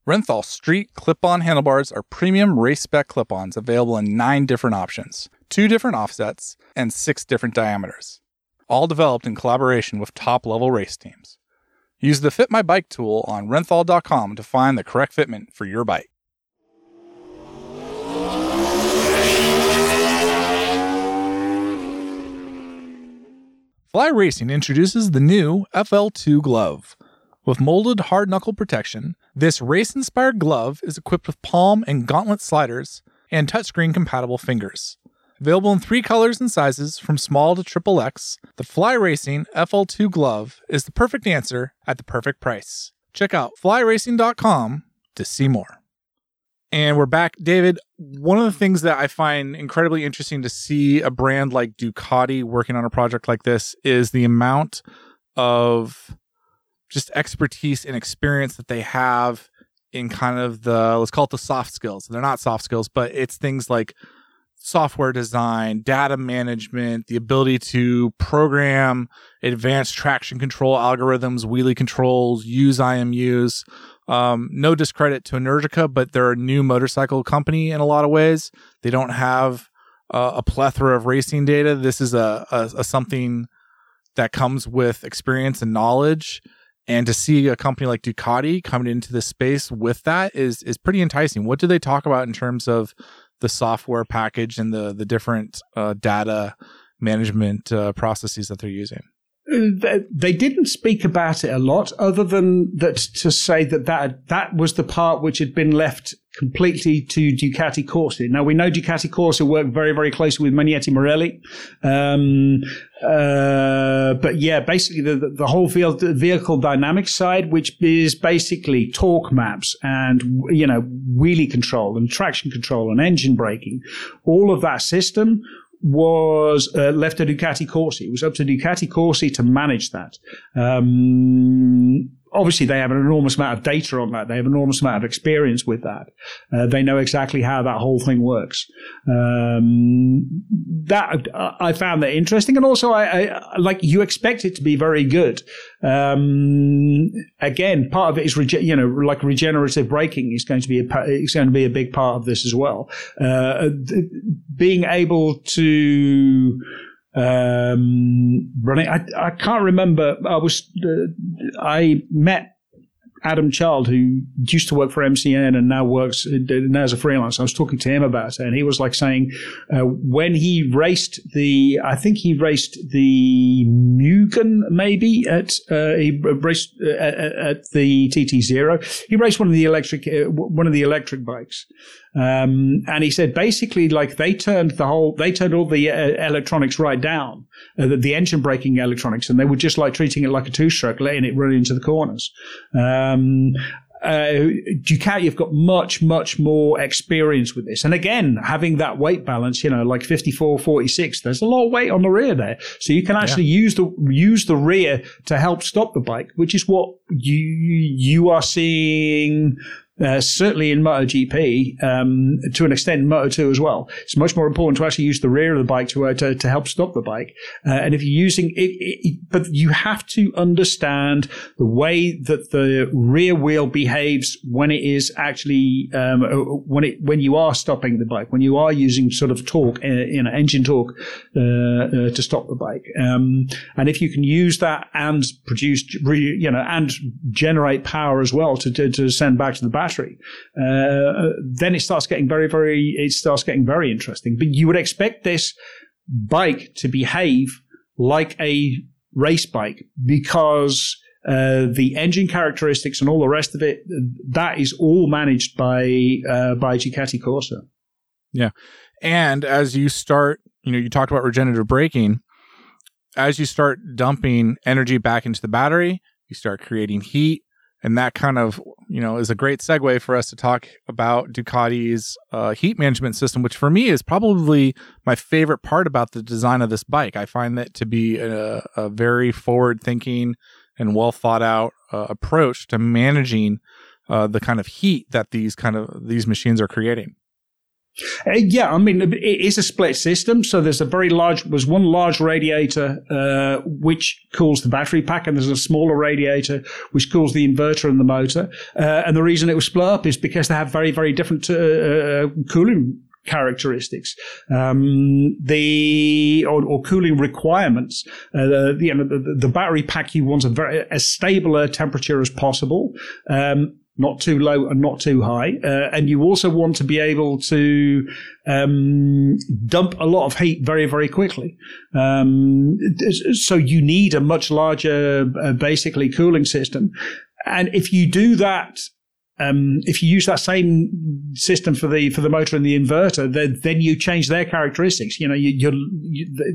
Renthal Street clip on handlebars are premium race spec clip ons available in nine different options, two different offsets, and six different diameters. All developed in collaboration with top level race teams. Use the Fit My Bike tool on renthal.com to find the correct fitment for your bike. Fly Racing introduces the new FL2 glove. With molded hard knuckle protection, this race inspired glove is equipped with palm and gauntlet sliders and touchscreen compatible fingers. Available in three colors and sizes from small to triple X, the Fly Racing FL2 glove is the perfect answer at the perfect price. Check out flyracing.com to see more. And we're back. David, one of the things that I find incredibly interesting to see a brand like Ducati working on a project like this is the amount of just expertise and experience that they have in kind of the, let's call it the soft skills. They're not soft skills, but it's things like software design, data management, the ability to program advanced traction control algorithms, wheelie controls, use IMUs, Um, no discredit to Energica, but they're a new motorcycle company in a lot of ways. They don't have uh, a plethora of racing data. This is a, a, a something that comes with experience and knowledge. And to see a company like Ducati coming into this space with that is is pretty enticing. What do they talk about in terms of the software package and the the different uh, data management uh, processes that they're using? they didn't speak about it a lot, other than that to say that that that was the part which had been left completely to Ducati Corse. Now we know Ducati Corse work very very closely with Magneti Marelli. um, uh, but yeah, basically the the whole field, the vehicle dynamics side, which is basically torque maps and you know wheelie control and traction control and engine braking, all of that system was uh, left to Ducati Corse. It was up to Ducati Corse to manage that. Um, obviously they have an enormous amount of data on that. They have an enormous amount of experience with that. Uh, they know exactly how that whole thing works. Um, that I found that interesting, and also I, I, like you expect it to be very good. Um, again, part of it is rege- you know like regenerative braking is going to be a, is going to be a big part of this as well. Uh, being able to um, running. I, I can't remember. I was uh, I met Adam Child, who used to work for MCN and now works now as a freelancer. I was talking to him about it, and he was like saying uh, when he raced the, I think he raced the Mugen maybe at uh, he raced uh, at the TT Zero. He raced one of the electric uh, one of the electric bikes, um, and he said basically like they turned the whole, they turned all the uh, electronics right down, uh, the, the, engine braking electronics, and they were just like treating it like a two stroke, letting it run into the corners. Um, uh, Ducati have got much, much more experience with this. And again, having that weight balance, you know, like 54, 46, there's a lot of weight on the rear there. So you can actually yeah. use the, use the rear to help stop the bike, which is what you, you are seeing uh, certainly in MotoGP, um, to an extent, Moto2 as well. It's much more important to actually use the rear of the bike to uh, to, to, help stop the bike. Uh, and if you're using it, it, but you have to understand the way that the rear wheel behaves when it is actually um, uh, when it when you are stopping the bike, when you are using sort of torque, uh, you know, engine torque to stop the bike. Um, and if you can use that and produce, you know, and generate power as well to, to, to send back to the back battery, uh, then it starts getting very, very, it starts getting very interesting. But you would expect this bike to behave like a race bike because uh, the engine characteristics and all the rest of it, that is all managed by uh, by Ducati Corse. Yeah, and as you start, you know, you talked about regenerative braking. As you start dumping energy back into the battery, you start creating heat, and that kind of you know is a great segue for us to talk about Ducati's uh, heat management system, which for me is probably my favorite part about the design of this bike. I find that to be a, a very forward thinking and well thought out uh, approach to managing uh, the kind of heat that these kind of these machines are creating. Uh, yeah, I mean, it is a split system. So there's a very large, there's one large radiator, uh, which cools the battery pack, and there's a smaller radiator, which cools the inverter and the motor. Uh, and the reason it was split up is because they have very, very different uh, uh cooling characteristics, um, the or, or, cooling requirements. Uh, the, you know, the, the, battery pack you want a very as stable a temperature as possible. Um, not too low and not too high. Uh, and you also want to be able to um, dump a lot of heat very, very quickly. Um, so you need a much larger, uh, basically, cooling system. And if you do that um, if you use that same system for the for the motor and the inverter, then, then you change their characteristics. You know, you, you're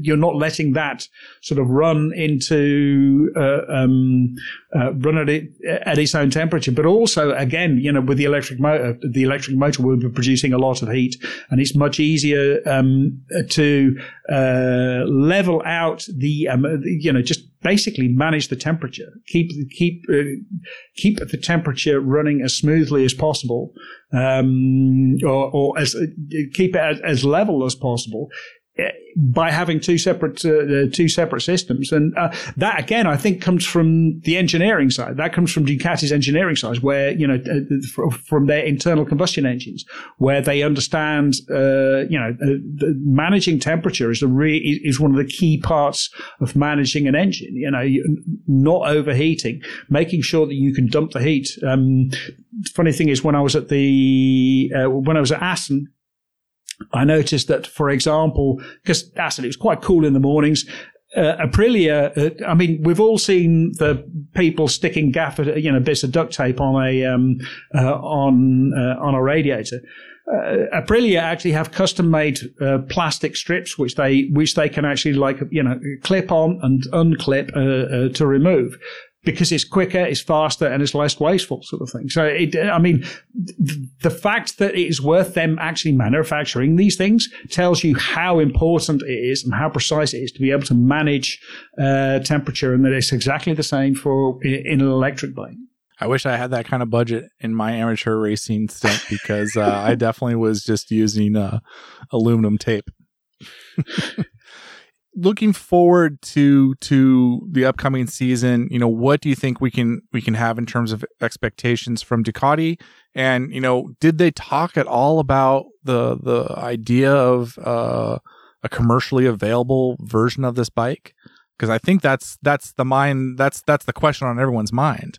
you're not letting that sort of run into uh, um, uh, run at it at its own temperature. But also, again, you know, with the electric motor, the electric motor will be producing a lot of heat, and it's much easier um, to uh, level out the um, you know just basically manage the temperature, keep keep uh, keep the temperature running as smoothly as possible, um, or, or, as uh, keep it as, as, level as possible. By having two separate uh, uh, two separate systems, and uh, that again, I think, comes from the engineering side. That comes from Ducati's engineering side, where you know uh, from their internal combustion engines, where they understand, uh, you know, uh, managing temperature is a re- is one of the key parts of managing an engine. You know, not overheating, making sure that you can dump the heat. Um, funny thing is, when I was at the when I was at Assen I noticed that, for example, because I said it was quite cool in the mornings. Uh, Aprilia, uh, I mean, we've all seen the people sticking gaffer, you know, bits of duct tape on a um, uh, on uh, on a radiator. Uh, Aprilia actually have custom made uh, plastic strips which they which they can actually like you know clip on and unclip to remove because it's quicker, it's faster, and it's less wasteful, sort of thing. So, it, I mean, the fact that it is worth them actually manufacturing these things tells you how important it is and how precise it is to be able to manage uh, temperature, and that it's exactly the same for in an electric bike. I wish I had that kind of budget in my amateur racing stint because uh, I definitely was just using uh, aluminum tape. *laughs* looking forward to to the upcoming season, you know, what do you think we can we can have in terms of expectations from Ducati? And you know, did they talk at all about the the idea of uh, a commercially available version of this bike? Because I think that's that's the mind that's that's the question on everyone's mind.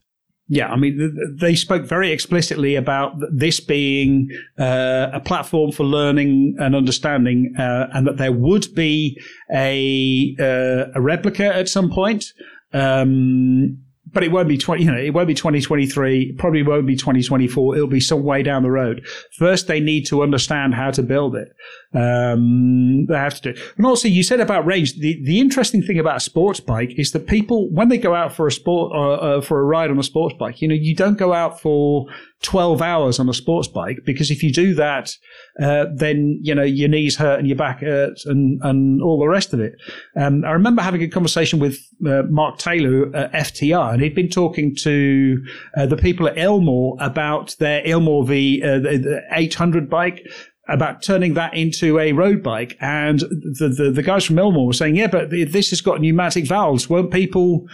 Yeah, I mean, they spoke very explicitly about this being uh, a platform for learning and understanding, uh, and that there would be a uh, a replica at some point. Um, but it won't be 20, you know, it won't be 2023, probably won't be 2024. It'll be some way down the road. First, they need to understand how to build it. Um, they have to do. And also, you said about range. The, the interesting thing about a sports bike is that people, when they go out for a sport, uh, uh, for a ride on a sports bike, you know, you don't go out for 12 hours on a sports bike because if you do that, uh, then, you know, your knees hurt and your back hurts and, and all the rest of it. Um, I remember having a conversation with uh, Mark Taylor at FTR and he'd been talking to uh, the people at Ilmor about their Ilmor V uh, the, the 800 bike about turning that into a road bike. And the, the, the guys from Ilmor were saying, yeah, but this has got pneumatic valves. Won't people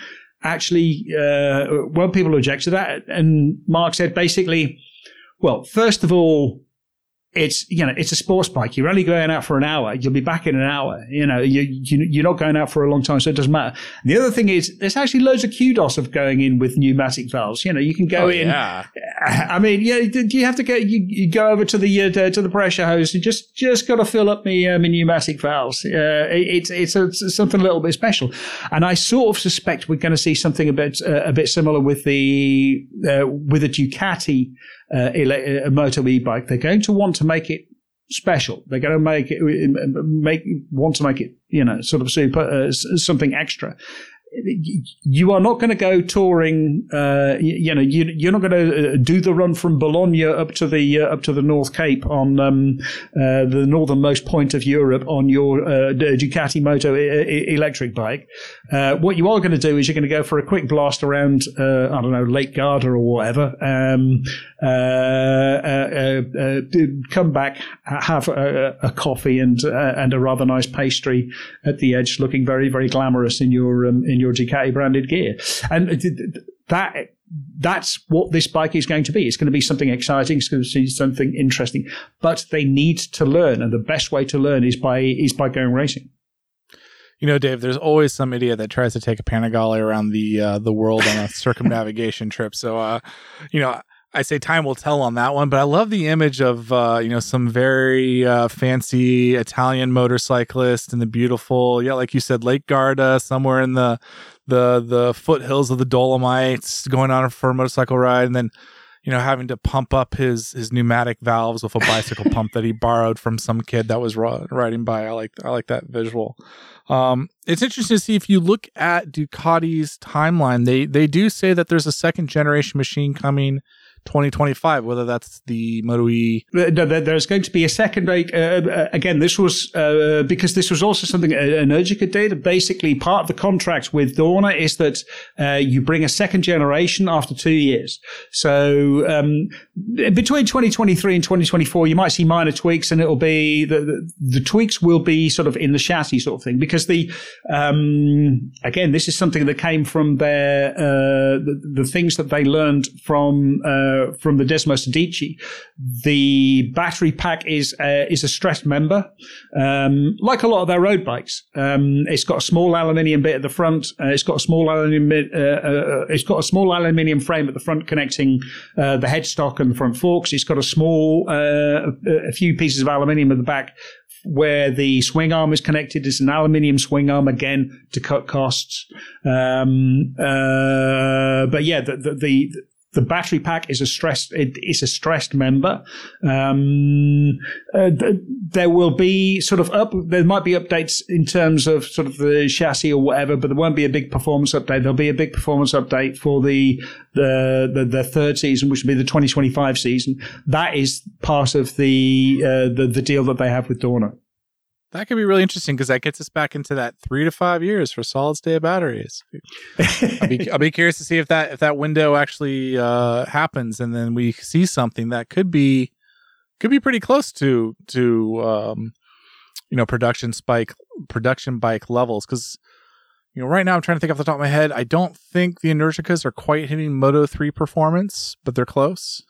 actually, uh, won't people object to that? And Mark said basically, well, first of all, it's you know it's a sports bike. You're only going out for an hour. You'll be back in an hour. You know you, you are not going out for a long time, so it doesn't matter. And the other thing is there's actually loads of kudos of going in with pneumatic valves. You know you can go oh, in. Yeah. *laughs* I mean, yeah, do you have to go. You, you go over to the uh, to the pressure hose. and just just got to fill up my, uh, my pneumatic valves. Uh, it, it's it's, a, it's, something a little bit special, and I sort of suspect we're going to see something a bit uh, a bit similar with the uh, with the Ducati uh, a moto e-bike. They're going to want to make it special. They're going to make it make want to make it you know sort of super uh, something extra you are not going to go touring. Uh, you, you, know, you, are not going to uh, do the run from Bologna up to the uh, up to the North Cape on um, uh, the northernmost point of Europe on your uh, Ducati Moto e- electric bike. Uh, what you are going to do is you're going to go for a quick blast around. I don't know Lake Garda or whatever. Um, come back, have a, a coffee and and a rather nice pastry at the edge, looking very very glamorous in your um, in your your Ducati branded gear. And that that's what this bike is going to be. It's going to be something exciting. It's going to be something interesting. But they need to learn, and the best way to learn is by is by going racing. You know, Dave, there's always some idiot that tries to take a Panigale around the uh, the world on a *laughs* circumnavigation trip. So, uh, you know, I say time will tell on that one, but I love the image of uh, you know some very uh, fancy Italian motorcyclist in the beautiful, yeah, like you said, Lake Garda, somewhere in the the the foothills of the Dolomites, going on for a motorcycle ride, and then you know having to pump up his his pneumatic valves with a bicycle pump that he borrowed from some kid that was riding by. I like I like that visual. Um, it's interesting to see if you look at Ducati's timeline. They they do say that there's a second generation machine coming 2025, whether that's the Moto E. There's going to be a second. Uh, uh, again, this was uh, because this was also something Energica did. Basically, part of the contract with Dorna is that uh, you bring a second generation after two years. So um, between 2023 and 2024, you might see minor tweaks, and it'll be the, the, the tweaks will be sort of in the chassis sort of thing because the um, again, this is something that came from their uh, the, the, things that they learned from uh, from the Desmosedici. The battery pack is uh, is a stressed member, um, like a lot of their road bikes. Um, it's got a small aluminium bit at the front. Uh, it's got a small aluminium. Uh, uh, it's got a small aluminium frame at the front connecting the headstock and the front forks. It's got a small a, few pieces of aluminium at the back where the swing arm is connected is an aluminium swing arm again to cut costs. Um, uh, but yeah, the, the, the the battery pack is a stressed it is a stressed member. Um, uh, th- there will be sort of up. There might be updates in terms of sort of the chassis or whatever, but there won't be a big performance update. There'll be a big performance update for the the the, the third season, which will be the 2025 season. That is part of the uh, the, the deal that they have with Dorna. That could be really interesting because that gets us back into that three to five years for solid state batteries. I'll, be, I'll be curious to see if that if that window actually uh, happens, and then we see something that could be could be pretty close to to um, you know production spike production bike levels. Because you know right now I'm trying to think off the top of my head. I don't think the Energicas are quite hitting Moto three performance, but they're close.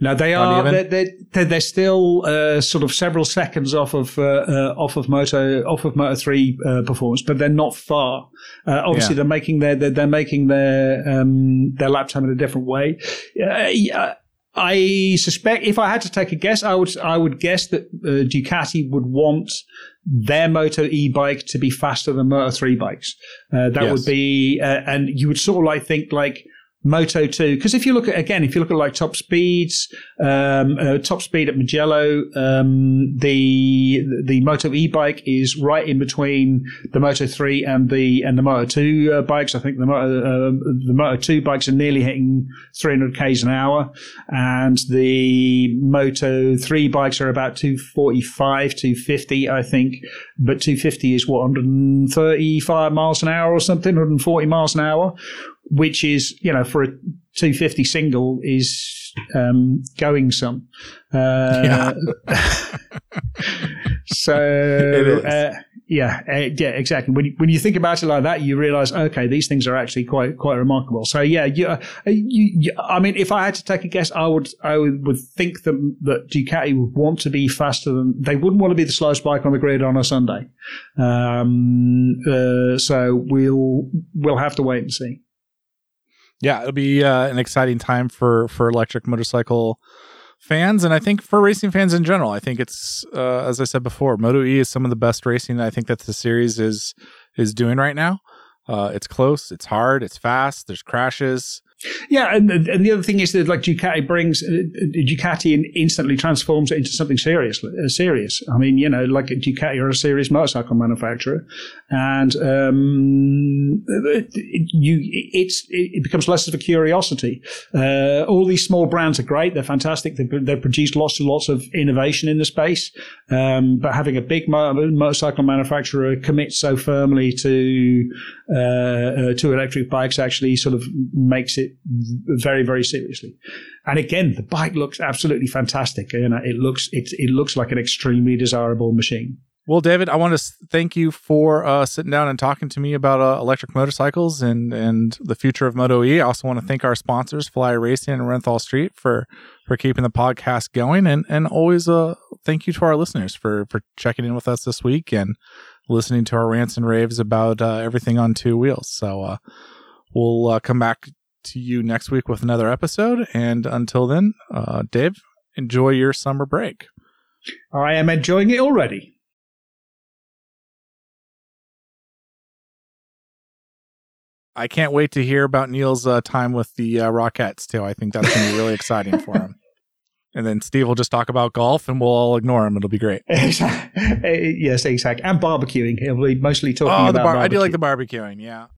No, they are. They're, they're, they're, still uh, sort of several seconds off of uh, uh, off of Moto off of Moto three uh, performance, but they're not far. Uh, obviously, yeah. they're making their they're, they're making their um, their lap time in a different way. Uh, I suspect if I had to take a guess, I would I would guess that Ducati would want their Moto e bike to be faster than Moto three bikes. that yes. would be, and you would sort of like think like Moto 2. Because if you look at, again, if you look at like top speeds, um, uh, top speed at Mugello, um, the, the Moto e bike is right in between the Moto 3 and the, and the Moto 2 uh, bikes. I think the Moto, uh, the Moto 2 bikes are nearly hitting 300 Ks an hour. And the Moto 3 bikes are about 245, 250, I think. But 250 is what, 135 miles an hour or something, 140 miles an hour which is you know for a 250 single is um, going some. Uh, yeah. *laughs* so uh, yeah, uh, yeah, exactly. When you, when you think about it like that, you realize okay, these things are actually quite quite remarkable. So yeah, you, uh, you, you, I mean, if I had to take a guess, I would I would think that that Ducati would want to be faster than they wouldn't want to be the slowest bike on the grid on a Sunday. Um, uh, so we'll we'll have to wait and see yeah, it'll be uh, an exciting time for for electric motorcycle fans, and I think for racing fans in general. I think it's uh, as I said before, Moto E is some of the best racing I think that the series is is doing right now. Uh, it's close, it's hard, it's fast. There's crashes. Yeah, and and the other thing is that like Ducati brings uh, Ducati instantly transforms it into something serious. Uh, serious. I mean, you know, like Ducati are a serious motorcycle manufacturer, and um, you it's it becomes less of a curiosity. Uh, all these small brands are great; they're fantastic. They've, they've produced lots and lots of innovation in the space, um, but having a big motorcycle manufacturer commit so firmly to uh, uh, to electric bikes actually sort of makes it very, very seriously. And again, the bike looks absolutely fantastic. You know, it looks it it looks like an extremely desirable machine. Well, David, I want to thank you for uh, sitting down and talking to me about uh, electric motorcycles and and the future of Moto E. I also want to thank our sponsors, Fly Racing and Renthal Street, for for keeping the podcast going, and and always uh thank you to our listeners for for checking in with us this week and listening to our rants and raves about uh, everything on two wheels. So uh, we'll uh, come back to you next week with another episode. And until then, uh, Dave, enjoy your summer break. I am enjoying it already. I can't wait to hear about Neil's uh, time with the uh, Rockettes too. I think that's going to be really *laughs* exciting for him. And then Steve will just talk about golf, and we'll all ignore him. It'll be great. *laughs* yes, exactly. And barbecuing. He'll be mostly talking oh, about. Bar- I do like the barbecuing. Yeah.